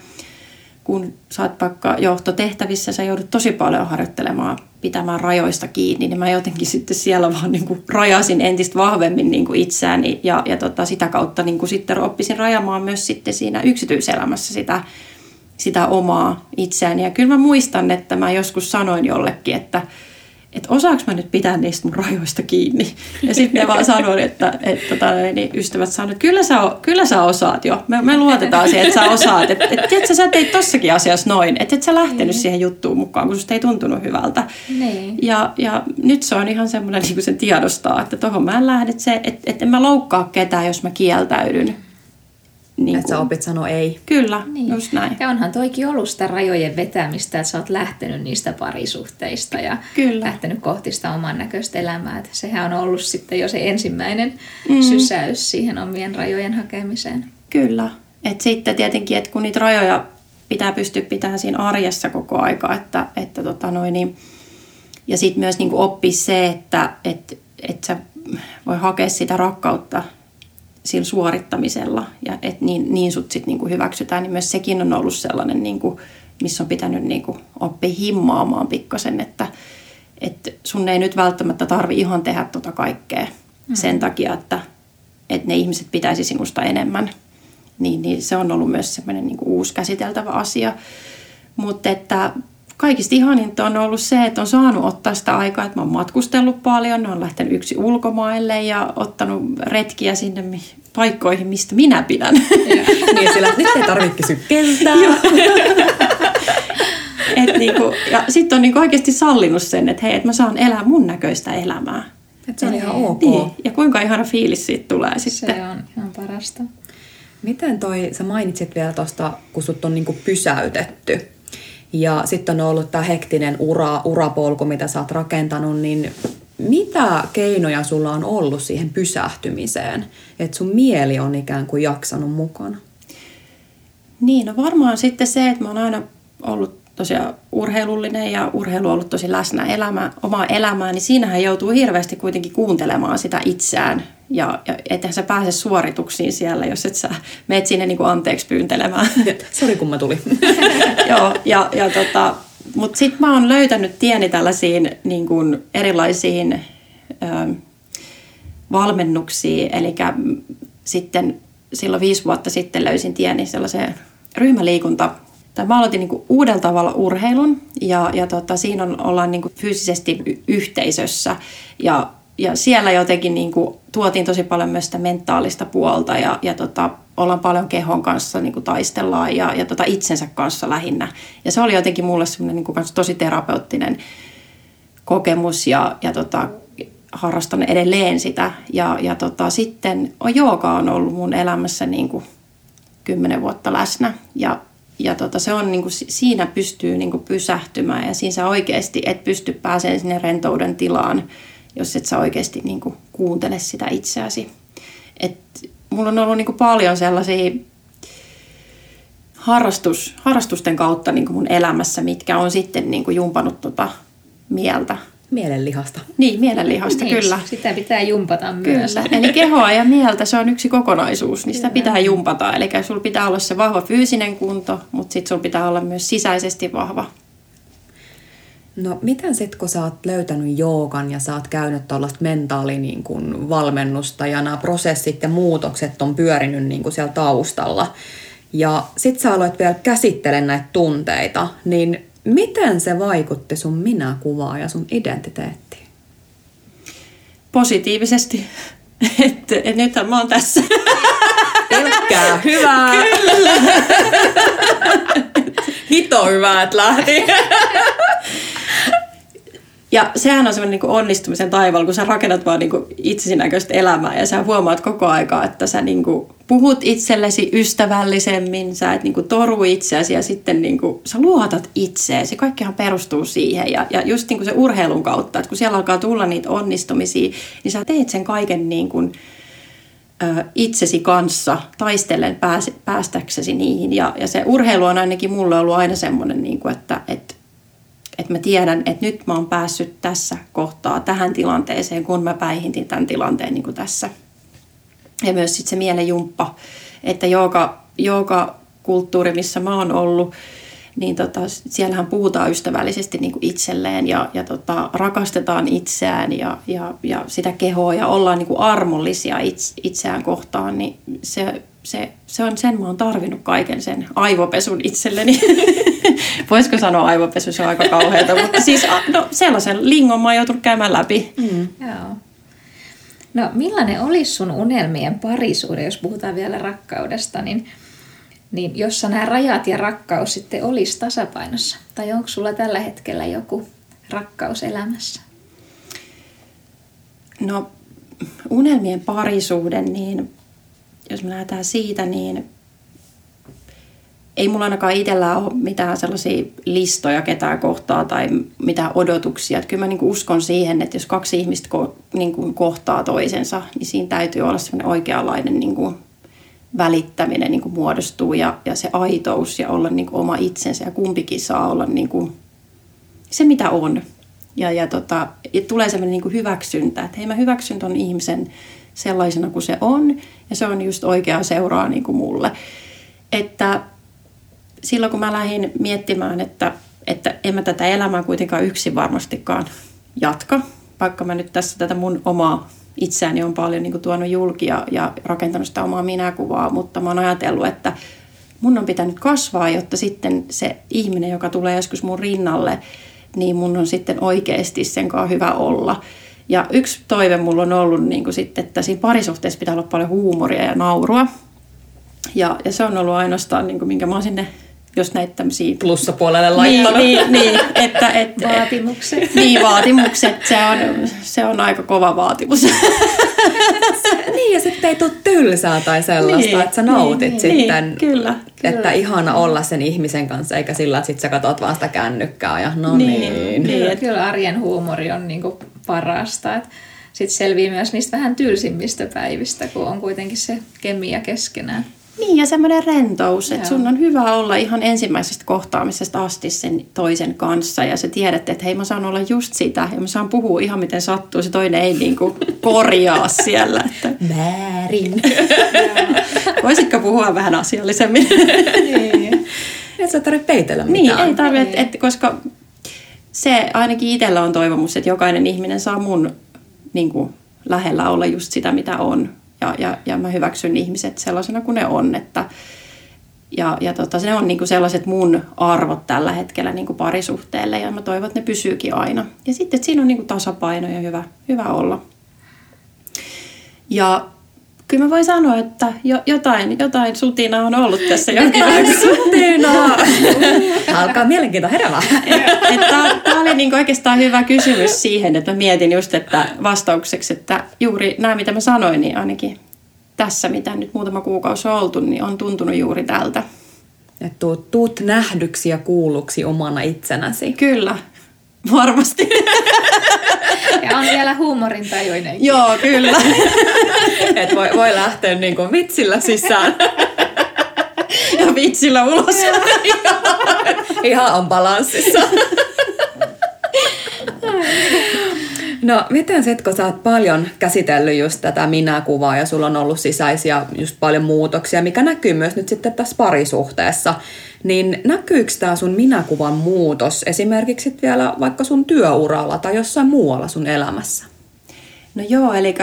D: kun sä oot vaikka johtotehtävissä, sä joudut tosi paljon harjoittelemaan, pitämään rajoista kiinni, niin mä jotenkin sitten siellä vaan niin kuin rajasin entistä vahvemmin niin kuin itseäni ja, ja tota, sitä kautta niin kuin sitten oppisin rajamaan myös sitten siinä yksityiselämässä sitä, sitä omaa itseäni. Ja kyllä mä muistan, että mä joskus sanoin jollekin, että, että osaanko mä nyt pitää niistä mun rajoista kiinni. Ja sitten ne vaan sanoin, että, että tota, niin ystävät sanoivat, että kyllä sä, kyllä sä osaat jo. Me, me luotetaan siihen, että sä osaat. Että et, tiedätkö, sä teit tossakin asiassa noin. Että et sä lähtenyt niin. siihen juttuun mukaan, kun susta ei tuntunut hyvältä.
A: Niin.
D: Ja, ja nyt se on ihan semmoinen, niin kuin sen tiedostaa, että tohon mä en lähde. Että, se, että, että en mä loukkaa ketään, jos mä kieltäydyn
C: niin että sä opit sanoa ei.
D: Kyllä, niin. just näin.
A: Ja onhan toikin ollut sitä rajojen vetämistä, että sä oot lähtenyt niistä parisuhteista ja
D: Kyllä.
A: lähtenyt kohti sitä oman näköistä elämää. Että sehän on ollut sitten jo se ensimmäinen mm. sysäys siihen omien rajojen hakemiseen.
D: Kyllä. Et sitten tietenkin, että kun niitä rajoja pitää pystyä pitämään siinä arjessa koko aika, että, että tota noin, niin, ja sitten myös niin oppia se, että et, et sä voi hakea sitä rakkautta sillä suorittamisella ja että niin, niin sut sitten niinku hyväksytään, niin myös sekin on ollut sellainen, niinku, missä on pitänyt niinku oppia himmaamaan pikkasen, että et sun ei nyt välttämättä tarvi ihan tehdä tota kaikkea mm. sen takia, että et ne ihmiset pitäisi sinusta enemmän. Niin, niin se on ollut myös semmoinen niinku uusi käsiteltävä asia. Mutta että kaikista ihaninta on ollut se, että on saanut ottaa sitä aikaa, että mä oon matkustellut paljon, on lähtenyt yksi ulkomaille ja ottanut retkiä sinne paikkoihin, mistä minä pidän.
C: niin, sillä nyt ei tarvitse kysyä
D: niinku, ja sitten on niinku oikeasti sallinut sen, että hei, että mä saan elää mun näköistä elämää.
C: Et se on ihan ok.
D: Niin. Ja kuinka ihana fiilis siitä tulee sitten.
A: Se on ihan parasta.
C: Miten toi, sä mainitsit vielä tuosta, kun sut on niinku pysäytetty, ja sitten on ollut tämä hektinen ura, urapolku, mitä sä oot rakentanut, niin mitä keinoja sulla on ollut siihen pysähtymiseen, että sun mieli on ikään kuin jaksanut mukana?
D: Niin, no varmaan sitten se, että mä oon aina ollut tosiaan urheilullinen ja urheilu on ollut tosi läsnä elämä, omaa elämää, niin siinähän joutuu hirveästi kuitenkin kuuntelemaan sitä itseään. Ja, ja ethän sä pääse suorituksiin siellä, jos et sä meet sinne niin kuin anteeksi pyyntelemään.
C: Sori kun mä tulin.
D: Joo, ja, ja tota, mutta sitten mä oon löytänyt tieni tällaisiin niin kuin erilaisiin ö, valmennuksia. Eli sitten silloin viisi vuotta sitten löysin tieni sellaiseen ryhmäliikunta tai mä aloitin niin uudella tavalla urheilun ja, ja tota, siinä on, ollaan niin fyysisesti yhteisössä ja, ja siellä jotenkin niin tuotiin tosi paljon myös sitä mentaalista puolta ja, ja tota, ollaan paljon kehon kanssa niin taistellaan ja, ja tota itsensä kanssa lähinnä. Ja se oli jotenkin mulle semmoinen niin tosi terapeuttinen kokemus ja, ja tota, harrastan edelleen sitä. Ja, ja tota, sitten jooga on ollut mun elämässä niin kuin kymmenen vuotta läsnä ja, ja tota, se on niin kuin, siinä pystyy niin kuin pysähtymään ja siinä sä oikeasti et pysty pääsemään sinne rentouden tilaan, jos et sä oikeasti niin kuin kuuntele sitä itseäsi. Et mulla on ollut niin kuin paljon sellaisia harrastus, harrastusten kautta niin kuin mun elämässä, mitkä on sitten niin kuin jumpannut tota mieltä.
C: Mielenlihasta.
D: Niin, mielenlihasta, niin, kyllä.
A: Sitä pitää jumpata myös.
D: Kyllä, eli kehoa ja mieltä, se on yksi kokonaisuus, niin sitä kyllä. pitää jumpata. Eli sulla pitää olla se vahva fyysinen kunto, mutta sitten sulla pitää olla myös sisäisesti vahva
C: No miten sitten, kun sä oot löytänyt joogan ja sä oot käynyt tuollaista mentaali niin kun, valmennusta ja nämä prosessit ja muutokset on pyörinyt niin kun siellä taustalla ja sit sä aloit vielä käsittelen näitä tunteita, niin miten se vaikutti sun minäkuvaa ja sun identiteettiin?
D: Positiivisesti. Että et nythän mä oon tässä.
C: Pelkkää hyvää.
D: Kyllä.
C: Hito hyvää, että lähti.
D: Ja sehän on semmoinen niin onnistumisen taivaalla, kun sä rakennat vaan niin itsesi näköistä elämää ja sä huomaat koko aikaa, että sä niin kuin puhut itsellesi ystävällisemmin, sä et niin kuin toru itseäsi ja sitten niin kuin, sä luotat itseesi. Kaikkihan perustuu siihen ja, ja just niin kuin se urheilun kautta, että kun siellä alkaa tulla niitä onnistumisia, niin sä teet sen kaiken niin kuin, itsesi kanssa taistellen pääs, päästäksesi niihin. Ja, ja se urheilu on ainakin mulle ollut aina semmoinen, niin kuin, että, että että mä tiedän, että nyt mä oon päässyt tässä kohtaa tähän tilanteeseen, kun mä päihintin tämän tilanteen niin kuin tässä. Ja myös sitten se mielenjumppa, että joka, joka kulttuuri, missä mä oon ollut, niin tota, siellähän puhutaan ystävällisesti niin kuin itselleen ja, ja tota, rakastetaan itseään ja, ja, ja sitä kehoa ja ollaan niin kuin armollisia itse, itseään kohtaan, niin se, se, se on sen mä oon tarvinnut kaiken sen aivopesun itselleni. Voisiko sanoa aivopesu, se on aika kauheata, mutta siis no, sellaisen lingon mä oon joutunut käymään läpi.
A: Mm. Joo. No millainen olisi sun unelmien parisuuden, jos puhutaan vielä rakkaudesta, niin, niin jossa nämä rajat ja rakkaus sitten olisi tasapainossa? Tai onko sulla tällä hetkellä joku rakkaus elämässä?
D: No unelmien parisuuden, niin jos me lähdetään siitä, niin ei mulla ainakaan itsellä ole mitään sellaisia listoja ketään kohtaa tai mitään odotuksia. Että kyllä mä niin uskon siihen, että jos kaksi ihmistä ko, niin kuin kohtaa toisensa, niin siinä täytyy olla semmoinen oikeanlainen niin kuin välittäminen niin kuin muodostuu ja, ja se aitous ja olla niin kuin oma itsensä ja kumpikin saa olla niin kuin se mitä on. Ja, ja, tota, ja tulee semmoinen niin kuin hyväksyntä, että hei mä hyväksyn ton ihmisen sellaisena kuin se on ja se on just oikea seuraa niin kuin mulle. Että silloin kun mä lähdin miettimään, että, että en mä tätä elämää kuitenkaan yksin varmastikaan jatka, vaikka mä nyt tässä tätä mun omaa itseäni on paljon niin kuin tuonut julki ja, ja rakentanut sitä omaa minäkuvaa, mutta mä oon ajatellut, että mun on pitänyt kasvaa, jotta sitten se ihminen, joka tulee joskus mun rinnalle, niin mun on sitten oikeasti sen kanssa hyvä olla. Ja yksi toive mulla on ollut niin kuin sitten, että siinä parisuhteessa pitää olla paljon huumoria ja naurua. Ja, ja se on ollut ainoastaan, niin kuin, minkä mä oon sinne jos näitä tämmöisiä...
C: Plussapuolelle laittanut.
D: Niin, niin, niin että, et,
A: vaatimukset.
D: Niin, vaatimukset. Se on, se on aika kova vaatimus.
C: niin, ja sitten ei tule tylsää tai sellaista, niin, että sä nautit niin, sitten.
D: Niin, kyllä,
C: kyllä. Että ihana olla sen ihmisen kanssa, eikä sillä, että sit sä katsot vaan sitä kännykkää ja no
A: niin. niin. niin että... Kyllä arjen huumori on niinku parasta. Sitten selvii myös niistä vähän tylsimmistä päivistä, kun on kuitenkin se kemia keskenään.
D: Niin, ja semmoinen rentous, että sun on hyvä olla ihan ensimmäisestä kohtaamisesta asti sen toisen kanssa ja sä tiedät, että hei mä saan olla just sitä ja mä saan puhua ihan miten sattuu, se toinen ei niinku korjaa siellä. Että...
C: Väärin.
D: Voisitko puhua vähän asiallisemmin?
C: niin. Et sä tarvitse peitellä
D: mitään. Niin, ei tarvitse, että, koska se ainakin itsellä on toivomus, että jokainen ihminen saa mun niin kuin, lähellä olla just sitä, mitä on. Ja, ja, ja mä hyväksyn ihmiset sellaisena kuin ne on. Että, ja, ja tota, se on niinku sellaiset mun arvot tällä hetkellä niinku parisuhteelle ja mä toivon, että ne pysyykin aina. Ja sitten, että siinä on niinku tasapaino ja hyvä, hyvä olla. Ja kyllä mä voin sanoa, että jo, jotain, jotain sutina on ollut tässä jonkin aikaa.
C: Sutina! Alkaa mielenkiinto heräämään.
D: Tämä oli niinku oikeastaan hyvä kysymys siihen, että mä mietin just, että vastaukseksi, että juuri nämä mitä mä sanoin, niin ainakin tässä, mitä nyt muutama kuukausi on oltu, niin on tuntunut juuri tältä.
C: Että tuut, tuut nähdyksi ja kuulluksi omana itsenäsi.
D: Kyllä, varmasti.
A: Ja on vielä huumorintajuinen.
D: Joo, kyllä.
C: Et voi, voi lähteä niinku vitsillä sisään.
D: ja vitsillä ulos.
C: Ihan on balanssissa. No miten sitten, kun sä oot paljon käsitellyt just tätä minäkuvaa ja sulla on ollut sisäisiä just paljon muutoksia, mikä näkyy myös nyt sitten tässä parisuhteessa, niin näkyykö tämä sun minäkuvan muutos esimerkiksi vielä vaikka sun työuralla tai jossain muualla sun elämässä?
D: No joo, eli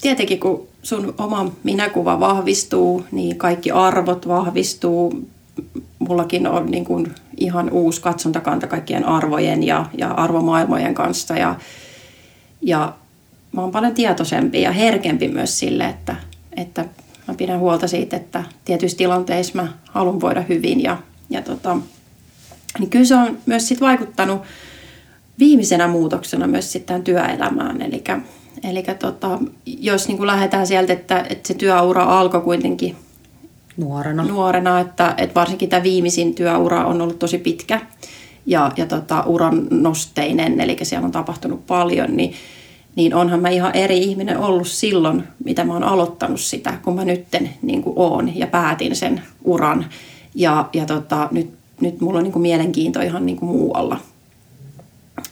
D: tietenkin kun sun oma minäkuva vahvistuu, niin kaikki arvot vahvistuu. Mullakin on niin kuin ihan uusi katsontakanta kaikkien arvojen ja, ja arvomaailmojen kanssa. Ja, ja mä oon paljon tietoisempi ja herkempi myös sille, että, että mä pidän huolta siitä, että tietyissä tilanteissa mä haluan voida hyvin. Ja, ja tota, niin kyllä se on myös sit vaikuttanut viimeisenä muutoksena myös sitten työelämään. Eli, eli tota, jos niin kuin lähdetään sieltä, että, että se työura alkoi kuitenkin
C: nuorena,
D: nuorena että, että varsinkin tämä viimeisin työura on ollut tosi pitkä ja, ja tota, uran nosteinen, eli siellä on tapahtunut paljon, niin niin onhan mä ihan eri ihminen ollut silloin, mitä mä oon aloittanut sitä, kun mä nytten niin kuin oon ja päätin sen uran. Ja, ja tota, nyt, nyt mulla on niin kuin mielenkiinto ihan niin kuin muualla.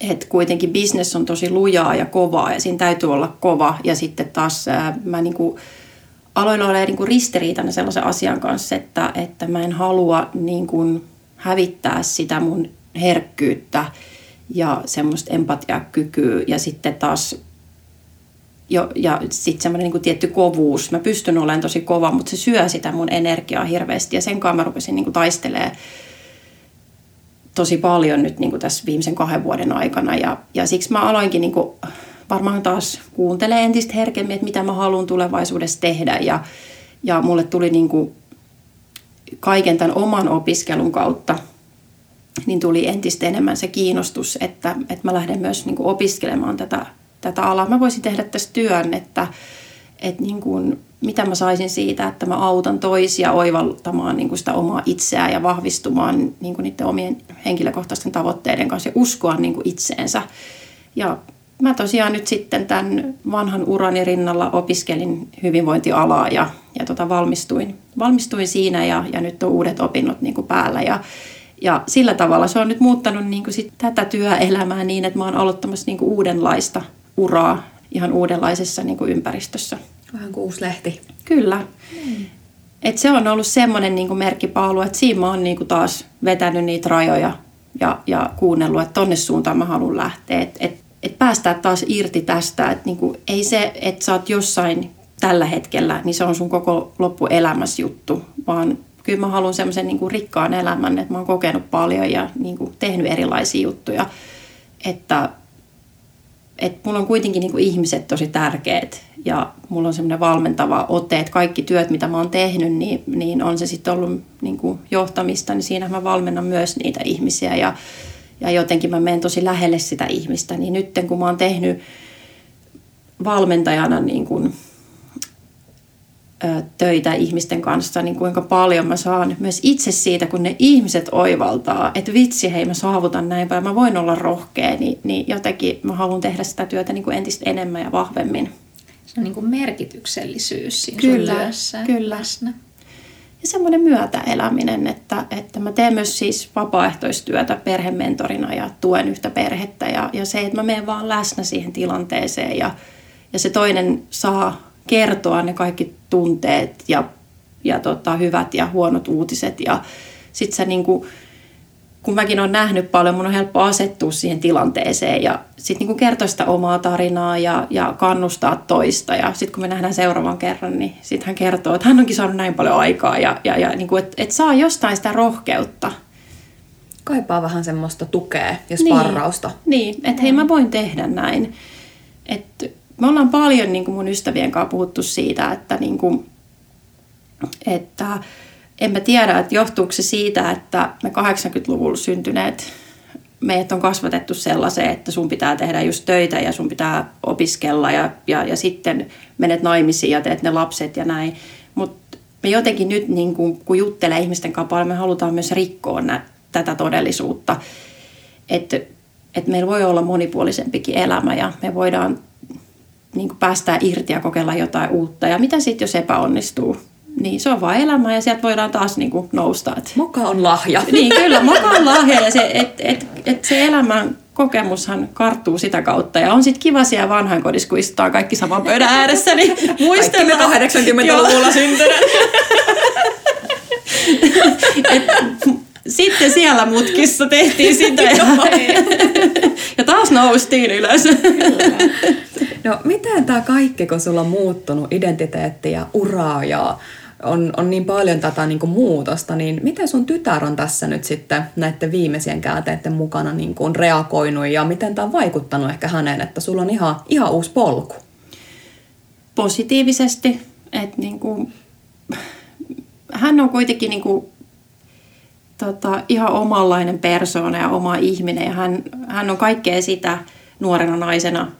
D: Et kuitenkin business on tosi lujaa ja kovaa ja siinä täytyy olla kova. Ja sitten taas ää, mä niin kuin aloin olla niin kuin ristiriitana sellaisen asian kanssa, että, että mä en halua niin kuin hävittää sitä mun herkkyyttä ja semmoista empatiakykyä ja sitten taas jo, ja sitten semmoinen niin tietty kovuus. Mä pystyn olemaan tosi kova, mutta se syö sitä mun energiaa hirveästi ja sen kanssa mä rupesin niin taistelemaan tosi paljon nyt niin tässä viimeisen kahden vuoden aikana ja, ja siksi mä aloinkin niin kuin varmaan taas kuuntelee entistä herkemmin, että mitä mä haluan tulevaisuudessa tehdä ja, ja mulle tuli niin kuin kaiken tämän oman opiskelun kautta niin tuli entistä enemmän se kiinnostus, että, että mä lähden myös niin opiskelemaan tätä tätä alaa. Mä voisin tehdä tästä työn, että, että niin kuin, mitä mä saisin siitä, että mä autan toisia oivaltamaan niin kuin sitä omaa itseään ja vahvistumaan niin kuin niiden omien henkilökohtaisten tavoitteiden kanssa ja uskoa niin kuin itseensä. Ja mä tosiaan nyt sitten tämän vanhan urani rinnalla opiskelin hyvinvointialaa ja, ja tota valmistuin, valmistuin siinä ja, ja nyt on uudet opinnot niin kuin päällä. Ja, ja sillä tavalla se on nyt muuttanut niin kuin sit tätä työelämää niin, että mä oon aloittamassa niin kuin uudenlaista uraa ihan uudenlaisessa niin kuin ympäristössä.
C: Vähän kuin uusi lehti.
D: Kyllä. Mm. Et se on ollut semmoinen niin merkkipaalu, että siinä mä oon niin kuin taas vetänyt niitä rajoja ja, ja kuunnellut, että tonne suuntaan mä haluan lähteä. Että et, et päästää taas irti tästä, että niin kuin, ei se, että sä oot jossain tällä hetkellä, niin se on sun koko loppuelämässä juttu, vaan kyllä mä haluan semmoisen niin rikkaan elämän, että mä oon kokenut paljon ja niin kuin tehnyt erilaisia juttuja, että että mulla on kuitenkin niin kuin ihmiset tosi tärkeät ja mulla on semmoinen valmentava ote, että kaikki työt, mitä mä oon tehnyt, niin, niin on se sitten ollut niin kuin johtamista, niin siinä mä valmennan myös niitä ihmisiä ja, ja jotenkin mä menen tosi lähelle sitä ihmistä. Niin nyt kun mä oon tehnyt valmentajana niin kuin töitä ihmisten kanssa, niin kuinka paljon mä saan myös itse siitä, kun ne ihmiset oivaltaa, että vitsi, hei mä saavutan näin, vai mä voin olla rohkea, niin, niin jotenkin mä haluan tehdä sitä työtä niin kuin entistä enemmän ja vahvemmin.
A: Se on niin kuin merkityksellisyys siinä
D: kyllä,
A: sun työssä
D: kyllä. läsnä. Ja semmoinen myötäeläminen, että, että mä teen myös siis vapaaehtoistyötä perhementorina ja tuen yhtä perhettä ja, ja se, että mä menen vaan läsnä siihen tilanteeseen ja, ja se toinen saa kertoa ne kaikki tunteet ja, ja, tota, hyvät ja huonot uutiset. Ja sitten sä niinku kun mäkin olen nähnyt paljon, mun on helppo asettua siihen tilanteeseen ja sitten niin kertoa sitä omaa tarinaa ja, ja kannustaa toista. Ja sitten kun me nähdään seuraavan kerran, niin sitten hän kertoo, että hän onkin saanut näin paljon aikaa ja, ja, ja niin että et saa jostain sitä rohkeutta.
C: Kaipaa vähän semmoista tukea ja sparrausta.
D: Niin, niin että hei mä voin tehdä näin. Et me ollaan paljon niin kuin mun ystävien kanssa puhuttu siitä, että, niin kuin, että en mä tiedä, että johtuuko se siitä, että me 80-luvulla syntyneet meidät on kasvatettu sellaiseen, että sun pitää tehdä just töitä ja sun pitää opiskella ja, ja, ja sitten menet naimisiin ja teet ne lapset ja näin. Mutta me jotenkin nyt, niin kun, kun juttelee ihmisten kanssa me halutaan myös rikkoa nä, tätä todellisuutta. Että et meillä voi olla monipuolisempikin elämä ja me voidaan niin päästää irti ja kokeilla jotain uutta. Ja mitä sitten, jos epäonnistuu? niin se on vaan elämä ja sieltä voidaan taas niin kuin nousta. Et,
C: moka on lahja.
D: Niin, kyllä, moka on lahja ja se, et, et, et se elämän kokemushan karttuu sitä kautta. Ja on sitten kiva siellä vanhainkodissa, kun istutaan kaikki saman pöydän ääressä, niin
C: muistellaan. 80-luvulla syntyneet.
D: sitten siellä mutkissa tehtiin sitä ja, ja taas noustiin ylös.
C: No miten tämä kaikki, kun sulla on muuttunut identiteetti ja uraa ja on, on niin paljon tätä niin kuin muutosta, niin miten sun tytär on tässä nyt sitten näiden viimeisien käänteiden mukana niin kuin reagoinut ja miten tämä on vaikuttanut ehkä häneen, että sulla on ihan, ihan uusi polku?
D: Positiivisesti, että niin kuin, hän on kuitenkin niin kuin, tota, ihan omanlainen persoona ja oma ihminen. Ja hän, hän on kaikkea sitä nuorena naisena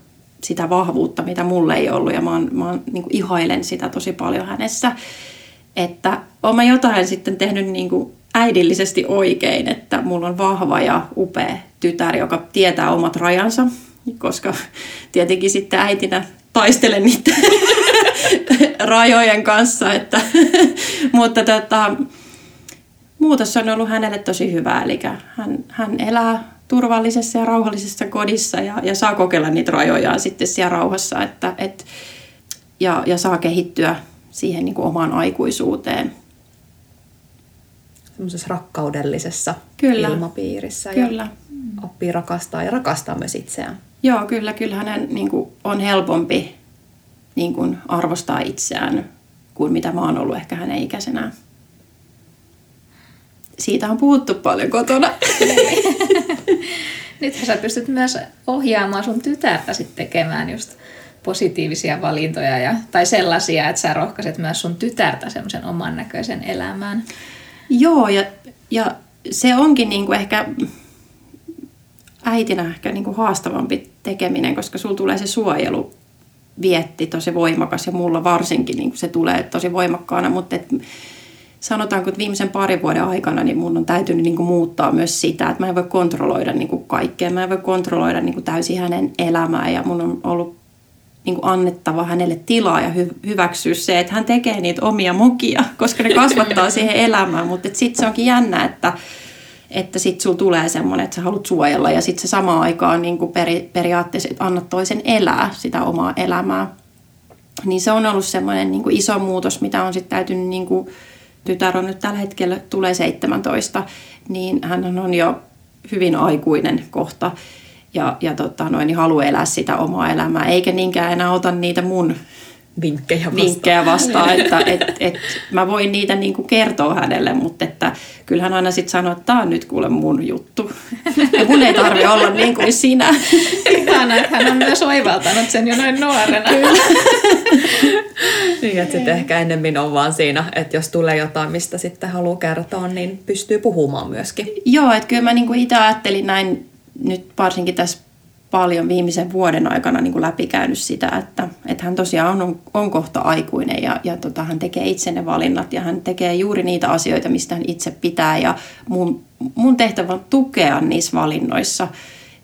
D: sitä vahvuutta, mitä mulle ei ollut. Ja mä, oon, mä oon, niin ihailen sitä tosi paljon hänessä. Että olen mä jotain sitten tehnyt niin kuin äidillisesti oikein, että mulla on vahva ja upea tytär, joka tietää omat rajansa, koska tietenkin sitten äitinä taistelen niiden rajojen kanssa, että, mutta tota, muutos on ollut hänelle tosi hyvä, eli hän, hän elää turvallisessa ja rauhallisessa kodissa ja, ja saa kokeilla niitä rajojaan sitten siellä rauhassa, että, et, ja, ja saa kehittyä siihen niin kuin omaan aikuisuuteen.
C: Semmoisessa rakkaudellisessa
D: kyllä.
C: ilmapiirissä
D: kyllä.
C: ja oppii rakastaa ja rakastaa myös itseään.
D: Joo, kyllä. Kyllä hänen niin kuin, on helpompi niin kuin, arvostaa itseään kuin mitä mä oon ollut ehkä hänen ikäisenään. Siitä on puhuttu paljon kotona.
A: Nythän sä pystyt myös ohjaamaan sun tytärtä sitten tekemään just positiivisia valintoja ja, tai sellaisia, että sä rohkaiset myös sun tytärtä semmoisen oman näköisen elämään.
D: Joo, ja, ja se onkin niinku ehkä äitinä ehkä niinku haastavampi tekeminen, koska sulla tulee se suojelu vietti tosi voimakas ja mulla varsinkin niin se tulee tosi voimakkaana, mutta et, sanotaanko, että viimeisen parin vuoden aikana niin mun on täytynyt niin kuin muuttaa myös sitä, että mä en voi kontrolloida niin kuin kaikkea. Mä en voi kontrolloida niin kuin täysin hänen elämää ja mun on ollut niin kuin annettava hänelle tilaa ja hy- hyväksyä se, että hän tekee niitä omia mokia, koska ne kasvattaa siihen elämään. Mutta sitten se onkin jännä, että, että sitten sulla tulee semmoinen, että sä haluat suojella ja sitten se samaan aikaan niin kuin peri, periaatteessa, että annat toisen elää sitä omaa elämää. Niin se on ollut semmoinen niin kuin iso muutos, mitä on sitten täytynyt, niin kuin, tytär on nyt tällä hetkellä, tulee 17, niin hän on jo hyvin aikuinen kohta ja, ja tota, noin, niin haluaa elää sitä omaa elämää, eikä niinkään enää ota niitä mun
C: vinkkejä vastaan,
D: vinkkejä vastaan että et, et, mä voin niitä niinku kertoa hänelle, mutta että kyllähän aina sitten sanoo, että tämä on nyt kuule mun juttu. Ja mun ei tarvi olla niin kuin sinä.
A: Ihana, että hän on myös oivaltanut sen jo noin nuorena.
C: niin, että sitten ehkä ennemmin on vaan siinä, että jos tulee jotain, mistä sitten haluaa kertoa, niin pystyy puhumaan myöskin.
D: Joo, että kyllä mä niinku itse ajattelin näin nyt varsinkin tässä paljon viimeisen vuoden aikana niin kuin läpikäynyt sitä, että, että hän tosiaan on, on kohta aikuinen ja, ja tota, hän tekee itse ne valinnat ja hän tekee juuri niitä asioita, mistä hän itse pitää ja mun, mun tehtävä on tukea niissä valinnoissa.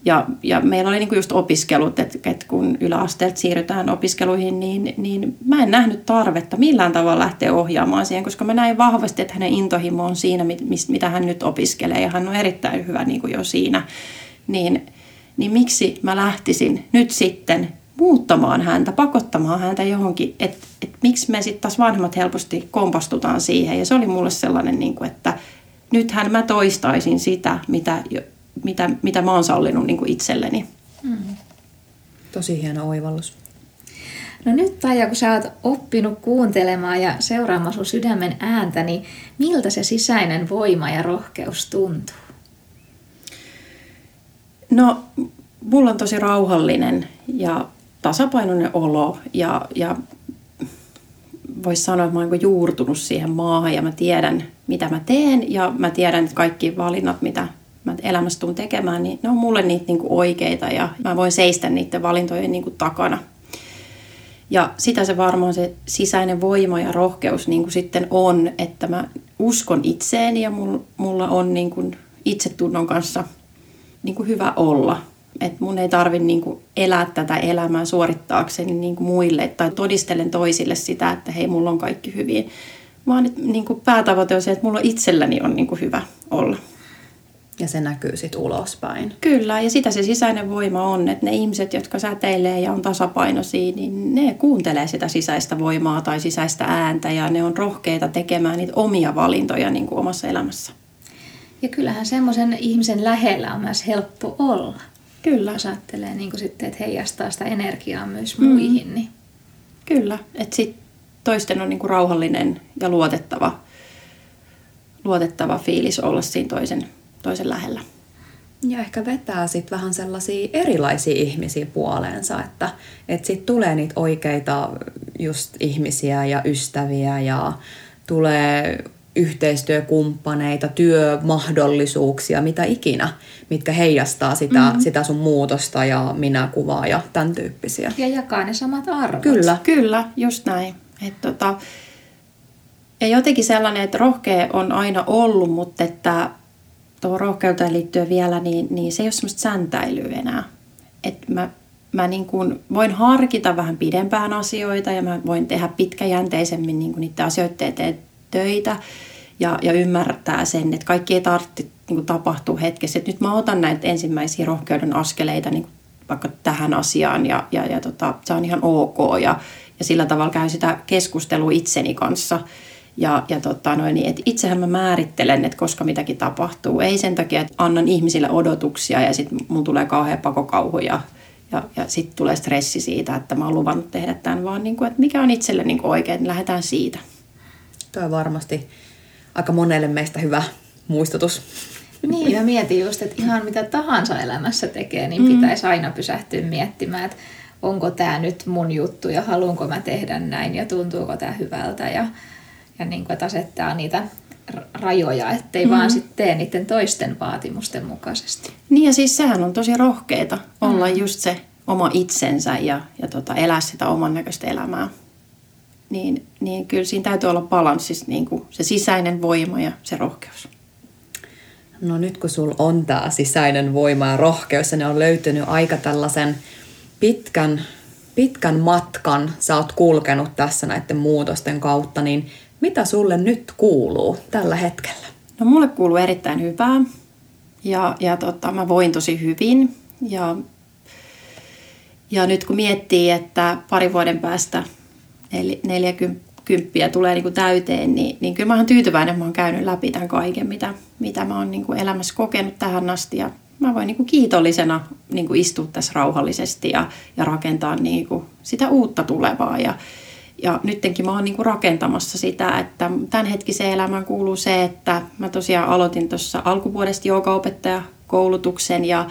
D: Ja, ja meillä oli niinku just opiskelut, että, että kun yläasteelta siirrytään opiskeluihin, niin, niin mä en nähnyt tarvetta millään tavalla lähteä ohjaamaan siihen, koska mä näin vahvasti, että hänen intohimo on siinä, mitä hän nyt opiskelee ja hän on erittäin hyvä niin kuin jo siinä niin, niin miksi mä lähtisin nyt sitten muuttamaan häntä, pakottamaan häntä johonkin, että et miksi me sitten taas vanhemmat helposti kompastutaan siihen. Ja se oli mulle sellainen, niin kuin, että nythän mä toistaisin sitä, mitä, mitä, mitä mä oon sallinut niin kuin itselleni. Mm.
C: Tosi hieno oivallus.
A: No nyt Taija, kun sä oot oppinut kuuntelemaan ja seuraamaan sun sydämen ääntä, niin miltä se sisäinen voima ja rohkeus tuntuu?
D: No, mulla on tosi rauhallinen ja tasapainoinen olo ja, ja voisi sanoa, että mä oon juurtunut siihen maahan ja mä tiedän, mitä mä teen ja mä tiedän, että kaikki valinnat, mitä mä elämässä tuun tekemään, niin ne on mulle niitä niin kuin oikeita ja mä voin seistä niiden valintojen niin kuin takana. Ja sitä se varmaan se sisäinen voima ja rohkeus niin kuin sitten on, että mä uskon itseeni ja mulla on niin kuin itsetunnon kanssa niin kuin hyvä olla. Et mun ei tarvi niin elää tätä elämää suorittaakseni niin kuin muille tai todistelen toisille sitä, että hei, mulla on kaikki hyvin. Vaan että niin kuin päätavoite on se, että mulla itselläni on niin kuin hyvä olla.
C: Ja se näkyy sitten ulospäin.
D: Kyllä, ja sitä se sisäinen voima on, että ne ihmiset, jotka säteilee ja on tasapainoisia, niin ne kuuntelee sitä sisäistä voimaa tai sisäistä ääntä ja ne on rohkeita tekemään niitä omia valintoja niin kuin omassa elämässä.
A: Ja kyllähän semmoisen ihmisen lähellä on myös helppo olla.
D: Kyllä.
A: Jos ajattelee niin kuin sitten, että heijastaa sitä energiaa myös mm. muihin. Niin...
D: Kyllä, että sitten toisten on niin kuin rauhallinen ja luotettava, luotettava fiilis olla siinä toisen toisen lähellä.
C: Ja ehkä vetää sitten vähän sellaisia erilaisia ihmisiä puoleensa, että, että sitten tulee niitä oikeita just ihmisiä ja ystäviä ja tulee yhteistyökumppaneita, työmahdollisuuksia, mitä ikinä, mitkä heijastaa sitä, mm-hmm. sitä sun muutosta ja minäkuvaa ja tämän tyyppisiä.
A: Ja jakaa ne samat arvot.
D: Kyllä. Kyllä, just näin. Et tota, ja jotenkin sellainen, että rohkea on aina ollut, mutta että tuohon rohkeuteen liittyen vielä, niin, niin se ei ole semmoista säntäilyä enää. Et mä mä niin kuin voin harkita vähän pidempään asioita ja mä voin tehdä pitkäjänteisemmin niin kuin niiden asioiden eteen töitä ja, ja ymmärtää sen, että kaikki ei tarvitse niin kuin tapahtua hetkessä. Et nyt mä otan näitä ensimmäisiä rohkeuden askeleita niin kuin vaikka tähän asiaan ja, ja, ja tota, se on ihan ok ja, ja sillä tavalla käy sitä keskustelua itseni kanssa – ja, ja tota noin, niin, että itsehän mä määrittelen, että koska mitäkin tapahtuu. Ei sen takia, että annan ihmisille odotuksia ja sitten mun tulee kauhean pakokauhu ja, ja, ja sitten tulee stressi siitä, että mä oon luvannut tehdä tämän, vaan niin kuin, että mikä on itselle niin oikein, että lähdetään siitä.
C: Tuo on varmasti aika monelle meistä hyvä muistutus.
A: Niin, mä mietin just, että ihan mitä tahansa elämässä tekee, niin mm. pitäisi aina pysähtyä miettimään, että onko tämä nyt mun juttu ja haluanko mä tehdä näin ja tuntuuko tämä hyvältä ja ja niin kuin, että asettaa niitä rajoja, ettei mm. vaan sitten tee niiden toisten vaatimusten mukaisesti.
D: Niin ja siis sehän on tosi rohkeita olla mm. just se oma itsensä ja, ja tota, elää sitä oman näköistä elämää. Niin, niin kyllä siinä täytyy olla balanssissa niin kuin se sisäinen voima ja se rohkeus.
C: No nyt kun sulla on tämä sisäinen voima ja rohkeus ja ne on löytynyt aika tällaisen pitkän, pitkän matkan, sä oot kulkenut tässä näiden muutosten kautta, niin mitä sulle nyt kuuluu tällä hetkellä?
D: No mulle kuuluu erittäin hyvää ja, ja tota, mä voin tosi hyvin. Ja, ja nyt kun miettii, että pari vuoden päästä 40 tulee niin kuin täyteen, niin, niin kyllä mä oon tyytyväinen, että mä oon käynyt läpi tämän kaiken, mitä, mitä mä oon niin kuin elämässä kokenut tähän asti. Ja mä voin niin kuin kiitollisena niin kuin istua tässä rauhallisesti ja, ja rakentaa niin kuin sitä uutta tulevaa. Ja, ja nyttenkin mä oon niin rakentamassa sitä, että tämänhetkiseen elämään kuuluu se, että mä tosiaan aloitin tuossa alkuvuodesta koulutuksen ja,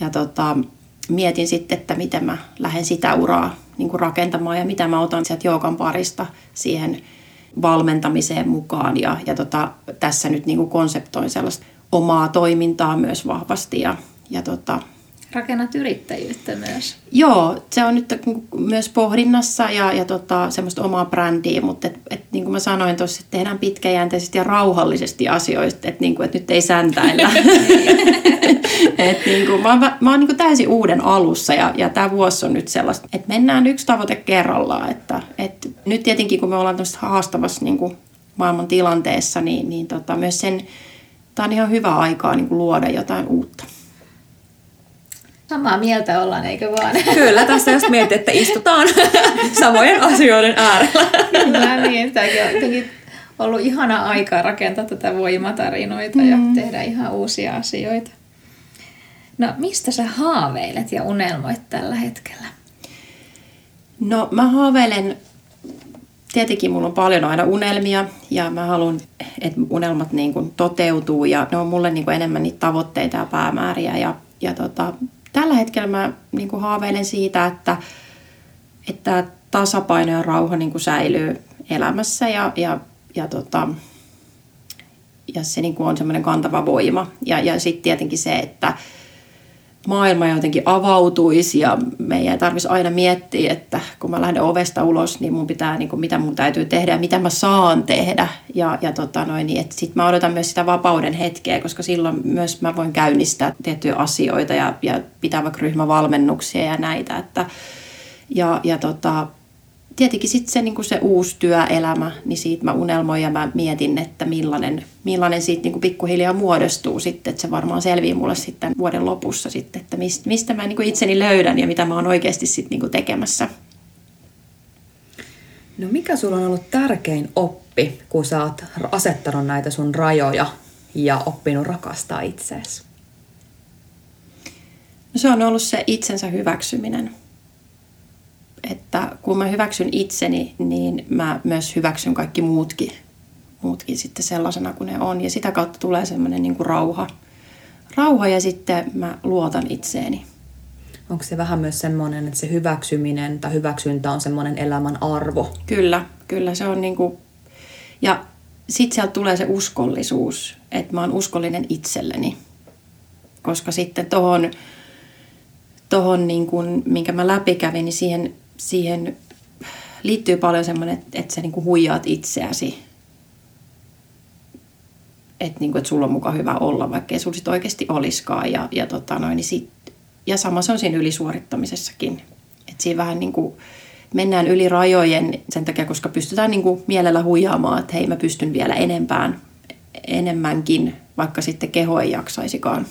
D: ja tota, mietin sitten, että miten mä lähden sitä uraa niin rakentamaan ja mitä mä otan sieltä joogan parista siihen valmentamiseen mukaan. Ja, ja tota, tässä nyt niin konseptoin sellaista omaa toimintaa myös vahvasti ja, ja tota,
A: rakennat yrittäjyyttä myös.
D: Joo, se on nyt myös pohdinnassa ja, ja tota, semmoista omaa brändiä, mutta et, et, niin kuin mä sanoin tuossa, että tehdään pitkäjänteisesti ja rauhallisesti asioista, että niin kuin, et nyt ei säntäillä. et, niin kuin, mä oon, mä oon niin kuin täysin uuden alussa ja, ja tämä vuosi on nyt sellaista, että mennään yksi tavoite kerrallaan. Että, et, nyt tietenkin kun me ollaan tämmöisessä haastavassa niin kuin maailman tilanteessa, niin, niin tota, myös sen, tämä on ihan hyvä aikaa niin kuin luoda jotain uutta.
A: Samaa mieltä ollaan, eikö vaan?
C: Kyllä, tässä jos mietit, että istutaan samojen asioiden äärellä.
A: Kyllä, niin. Tämäkin on jotenkin ollut ihana aikaa rakentaa tätä voimatarinoita mm. ja tehdä ihan uusia asioita. No mistä sä haaveilet ja unelmoit tällä hetkellä?
D: No mä haaveilen, tietenkin mulla on paljon aina unelmia ja mä haluan, että unelmat niin kuin toteutuu ja ne on mulle niin kuin enemmän niitä tavoitteita ja päämääriä. Ja, ja tota, tällä hetkellä mä niin kuin haaveilen siitä, että, että tasapaino ja rauha niin kuin säilyy elämässä ja, ja, ja, tota, ja se niin kuin on semmoinen kantava voima. Ja, ja sitten tietenkin se, että maailma jotenkin avautuisi ja meidän ei tarvitsisi aina miettiä, että kun mä lähden ovesta ulos, niin mun pitää, niin kuin, mitä mun täytyy tehdä ja mitä mä saan tehdä. Ja, ja tota noin, niin, sitten mä odotan myös sitä vapauden hetkeä, koska silloin myös mä voin käynnistää tiettyjä asioita ja, ja pitää vaikka ryhmävalmennuksia ja näitä. Että, ja, ja tota, tietenkin sitten se, niin se uusi työelämä, niin siitä mä unelmoin ja mä mietin, että millainen, millainen siitä niin pikkuhiljaa muodostuu sitten, että se varmaan selvii mulle sitten vuoden lopussa sitten, että mistä, mistä mä niin itseni löydän ja mitä mä oon oikeasti sitten niin tekemässä.
C: No mikä sulla on ollut tärkein oppi, kun sä oot asettanut näitä sun rajoja ja oppinut rakastaa itseesi?
D: No se on ollut se itsensä hyväksyminen että kun mä hyväksyn itseni, niin mä myös hyväksyn kaikki muutkin, muutkin sitten sellaisena kuin ne on. Ja sitä kautta tulee semmoinen niin kuin rauha. Rauha ja sitten mä luotan itseeni.
C: Onko se vähän myös semmoinen, että se hyväksyminen tai hyväksyntä on semmoinen elämän arvo?
D: Kyllä, kyllä se on niin kuin... Ja sitten sieltä tulee se uskollisuus, että mä oon uskollinen itselleni. Koska sitten tohon, tohon niin kuin, minkä mä läpikävin, niin siihen siihen liittyy paljon semmoinen, että, että sä niin kuin huijaat itseäsi. Että, niin kuin, että sulla on mukaan hyvä olla, vaikka ei sulla sit oikeasti olisikaan. Ja, ja, tota noin, niin sit, ja sama se on siinä ylisuorittamisessakin. Että siinä vähän niin kuin mennään yli rajojen sen takia, koska pystytään niin kuin mielellä huijaamaan, että hei mä pystyn vielä enempään, enemmänkin, vaikka sitten keho ei jaksaisikaan.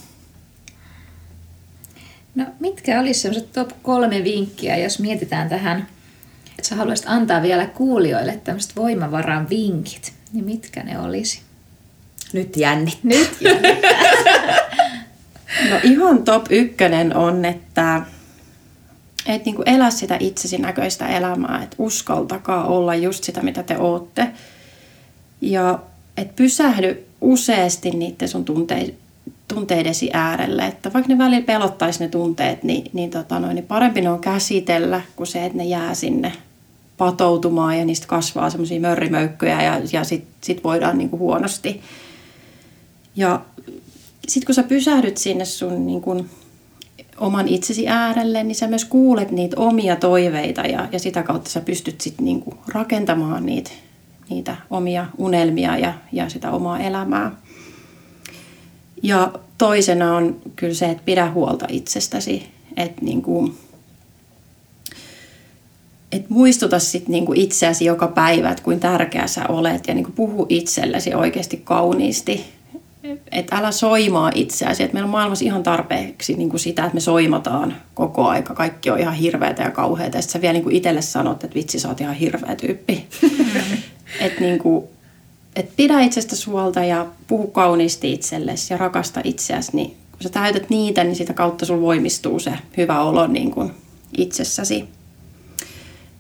A: No mitkä olisi sellaiset top kolme vinkkiä, jos mietitään tähän, että sä haluaisit antaa vielä kuulijoille tämmöiset voimavaran vinkit, niin mitkä ne olisi?
C: Nyt jänni.
A: Nyt jänni.
D: no ihan top ykkönen on, että et niin elä sitä itsesi näköistä elämää, että uskaltakaa olla just sitä, mitä te ootte. Ja et pysähdy useasti niiden sun tunteiden tunteidesi äärelle. Että vaikka ne välillä pelottaisi ne tunteet, niin, niin, tota noin, niin parempi ne on käsitellä kuin se, että ne jää sinne patoutumaan ja niistä kasvaa semmoisia mörrimöykkyjä ja, ja sitten sit voidaan niin kuin huonosti. Ja sitten kun sä pysähdyt sinne sun niin kuin, oman itsesi äärelle, niin sä myös kuulet niitä omia toiveita ja, ja sitä kautta sä pystyt sitten niin kuin rakentamaan niitä, niitä omia unelmia ja, ja sitä omaa elämää. Ja toisena on kyllä se, että pidä huolta itsestäsi. Että niin kuin, et muistuta sit niinku itseäsi joka päivä, että kuin tärkeä sä olet ja niinku puhu itsellesi oikeasti kauniisti. Että älä soimaa itseäsi. Et meillä on maailmassa ihan tarpeeksi niinku sitä, että me soimataan koko aika. Kaikki on ihan hirveätä ja kauheata. Ja sitten sä vielä niinku itselle sanot, että vitsi sä oot ihan hirveä tyyppi. että niinku, et pidä itsestä huolta ja puhu kauniisti itsellesi ja rakasta itseäsi, niin kun sä täytät niitä, niin sitä kautta sulla voimistuu se hyvä olo niin kuin itsessäsi.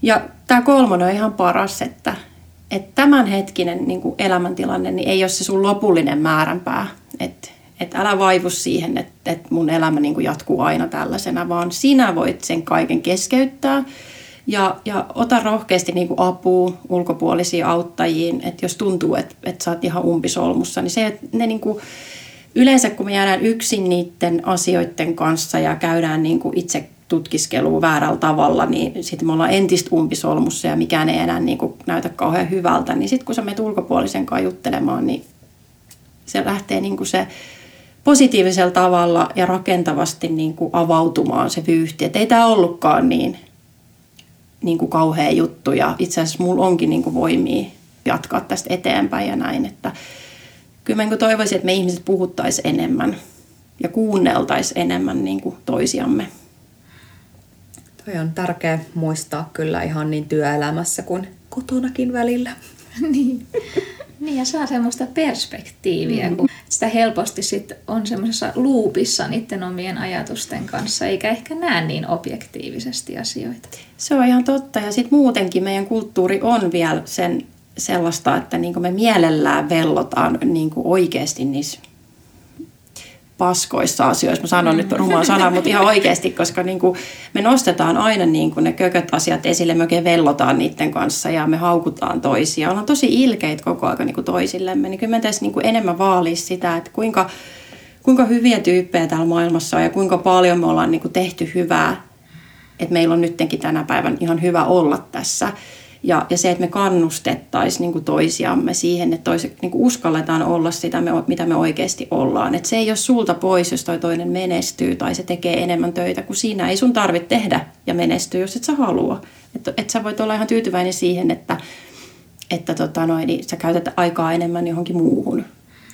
D: Ja tämä kolmonen on ihan paras, että, että tämänhetkinen niin kuin elämäntilanne niin ei ole se sun lopullinen määränpää. Että et älä vaivu siihen, että, että mun elämä niin kuin jatkuu aina tällaisena, vaan sinä voit sen kaiken keskeyttää – ja, ja ota rohkeasti niin kuin apua ulkopuolisiin auttajiin, että jos tuntuu, että, että sä oot ihan umpisolmussa, niin se, että ne niin kuin, yleensä kun me jäädään yksin niiden asioiden kanssa ja käydään niin kuin itse tutkiskelua väärällä tavalla, niin sitten me ollaan entistä umpisolmussa ja mikään ei enää niin kuin näytä kauhean hyvältä. Niin sitten kun sä menet ulkopuolisen kanssa juttelemaan, niin se lähtee niin kuin se positiivisella tavalla ja rakentavasti niin kuin avautumaan se vyyhti. Että ei tämä ollutkaan niin niin kuin kauhea juttu ja itse asiassa mulla onkin niin kuin voimia jatkaa tästä eteenpäin ja näin. Että kyllä mä niin toivoisin, että me ihmiset puhuttaisiin enemmän ja kuunneltaisiin enemmän niin kuin toisiamme.
C: Toi on tärkeä muistaa kyllä ihan niin työelämässä kuin kotonakin välillä.
A: niin. Niin ja saa semmoista perspektiiviä, mm. kun sitä helposti sit on semmoisessa luupissa niiden omien ajatusten kanssa, eikä ehkä näe niin objektiivisesti asioita.
D: Se on ihan totta ja sitten muutenkin meidän kulttuuri on vielä sen sellaista, että niin me mielellään vellotaan niin oikeasti niissä paskoissa asioissa. Mä sanon mm. nyt rumaa sana, mutta ihan oikeasti, koska niin kuin me nostetaan aina niin kuin ne kököt asiat esille, me oikein vellotaan niiden kanssa ja me haukutaan toisia. Ollaan tosi ilkeitä koko ajan niin kuin toisillemme. Niin kyllä me niin kuin enemmän vaalia sitä, että kuinka, kuinka hyviä tyyppejä täällä maailmassa on ja kuinka paljon me ollaan niin kuin tehty hyvää. Että meillä on nyttenkin tänä päivän ihan hyvä olla tässä. Ja, ja se, että me kannustettaisiin niin toisiamme siihen, että toiset, niin uskalletaan olla sitä, me, mitä me oikeasti ollaan. Että se ei ole sulta pois, jos toi toinen menestyy tai se tekee enemmän töitä kuin siinä. Ei sun tarvitse tehdä ja menestyä, jos et sä halua. Että et sä voit olla ihan tyytyväinen siihen, että, että tota noin, niin sä käytät aikaa enemmän johonkin muuhun.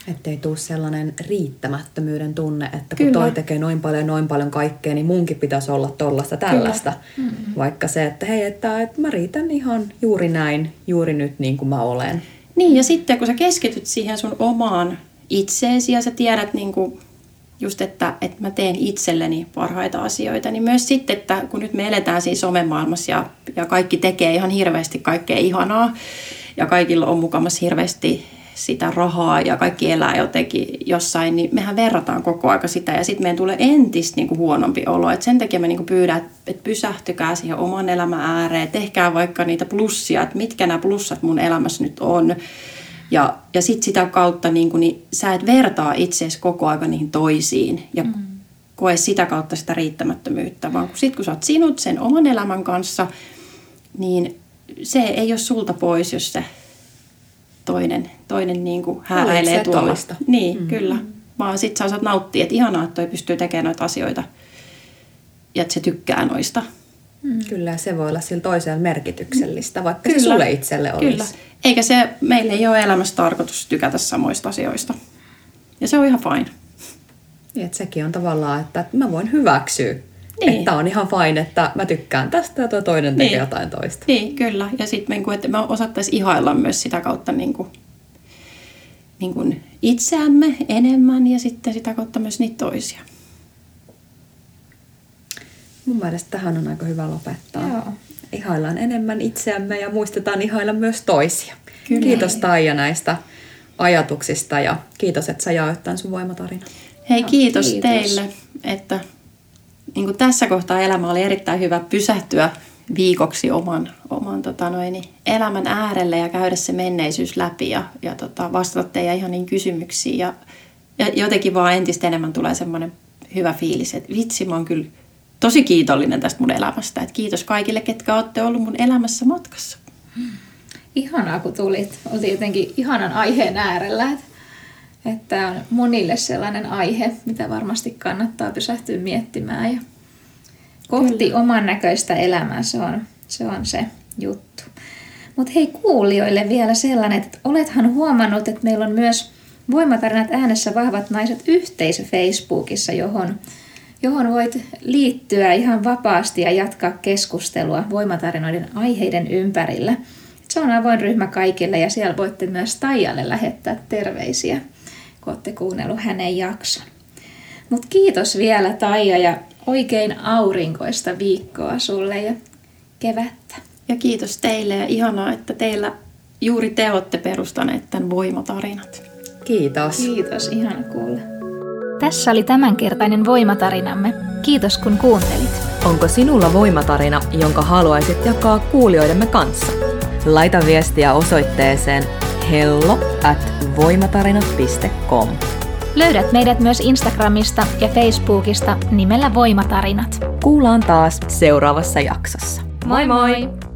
C: Ettei tule sellainen riittämättömyyden tunne, että kun Kyllä. toi tekee noin paljon noin paljon kaikkea, niin munkin pitäisi olla tollasta tällaista. Mm-hmm. Vaikka se, että hei, että, että mä riitän ihan juuri näin, juuri nyt niin kuin mä olen.
D: Niin ja sitten kun sä keskityt siihen sun omaan itseesi ja sä tiedät niin kuin just, että, että mä teen itselleni parhaita asioita, niin myös sitten, että kun nyt me eletään siinä somemaailmassa ja, ja kaikki tekee ihan hirveästi kaikkea ihanaa ja kaikilla on mukamassa hirveästi sitä rahaa ja kaikki elää jotenkin jossain, niin mehän verrataan koko aika sitä ja sitten meidän tulee entistä niin kuin huonompi olo. Et sen takia me niin pyydän, että pysähtykää siihen oman elämän ääreen, tehkää vaikka niitä plussia, että mitkä nämä plussat mun elämässä nyt on. Ja, ja sitten sitä kautta niin, kuin, niin sä et vertaa itseesi koko aika niihin toisiin ja mm. koe sitä kautta sitä riittämättömyyttä, vaan sitten kun sä oot sinut sen oman elämän kanssa, niin se ei ole sulta pois, jos se toinen, toinen niin kuin hääräilee tuolla. Toista. Niin, mm. kyllä. Vaan sit sä osaat nauttia, että ihanaa, että toi pystyy tekemään noita asioita ja että se tykkää noista.
C: Mm. Kyllä, se voi olla sillä toisella merkityksellistä, vaikka kyllä. se sulle itselle olisi. Kyllä.
D: Eikä se, meille ei ole elämässä tarkoitus tykätä samoista asioista. Ja se on ihan fine.
C: Niin, että sekin on tavallaan, että mä voin hyväksyä niin. Että on ihan fine, että mä tykkään tästä ja tuo toinen tekee niin. jotain toista.
D: Niin, kyllä. Ja sitten niin että me osattaisiin ihailla myös sitä kautta niin kuin, niin kuin itseämme enemmän ja sitten sitä kautta myös niitä toisia.
C: Mun mielestä tähän on aika hyvä lopettaa. Joo. Ihaillaan enemmän itseämme ja muistetaan ihailla myös toisia. Kyllä. Kiitos Taija näistä ajatuksista ja kiitos, että sä jaoit tämän sun voimatarina.
D: Hei, kiitos, kiitos. teille, että niin kuin tässä kohtaa elämä oli erittäin hyvä pysähtyä viikoksi oman, oman tota noin, elämän äärelle ja käydä se menneisyys läpi ja, ja tota, vastata teidän ihan niin kysymyksiin. Ja, ja jotenkin vaan entistä enemmän tulee semmoinen hyvä fiilis, että vitsi, mä oon kyllä tosi kiitollinen tästä mun elämästä. Että kiitos kaikille, ketkä olette ollut mun elämässä matkassa.
A: Ihanaa, kun tulit. Oltiin jotenkin ihanan aiheen äärellä. Että että on monille sellainen aihe, mitä varmasti kannattaa pysähtyä miettimään ja kohti Kyllä. oman näköistä elämää, se on se, on se juttu. Mutta hei kuulijoille vielä sellainen, että olethan huomannut, että meillä on myös Voimatarinat äänessä vahvat naiset yhteisö Facebookissa, johon, johon voit liittyä ihan vapaasti ja jatkaa keskustelua voimatarinoiden aiheiden ympärillä. Se on avoin ryhmä kaikille ja siellä voitte myös Taijalle lähettää terveisiä kun olette kuunnellut hänen jakson. Mutta kiitos vielä Taija ja oikein aurinkoista viikkoa sulle ja kevättä.
D: Ja kiitos teille ja ihanaa, että teillä juuri te olette perustaneet tämän voimatarinat.
C: Kiitos.
A: Kiitos, ihana kuulla. Tässä oli tämänkertainen voimatarinamme. Kiitos kun kuuntelit.
B: Onko sinulla voimatarina, jonka haluaisit jakaa kuulijoidemme kanssa? Laita viestiä osoitteeseen hello at voimatarinat.com.
A: Löydät meidät myös Instagramista ja Facebookista nimellä Voimatarinat.
B: Kuullaan taas seuraavassa jaksossa.
A: Moi moi!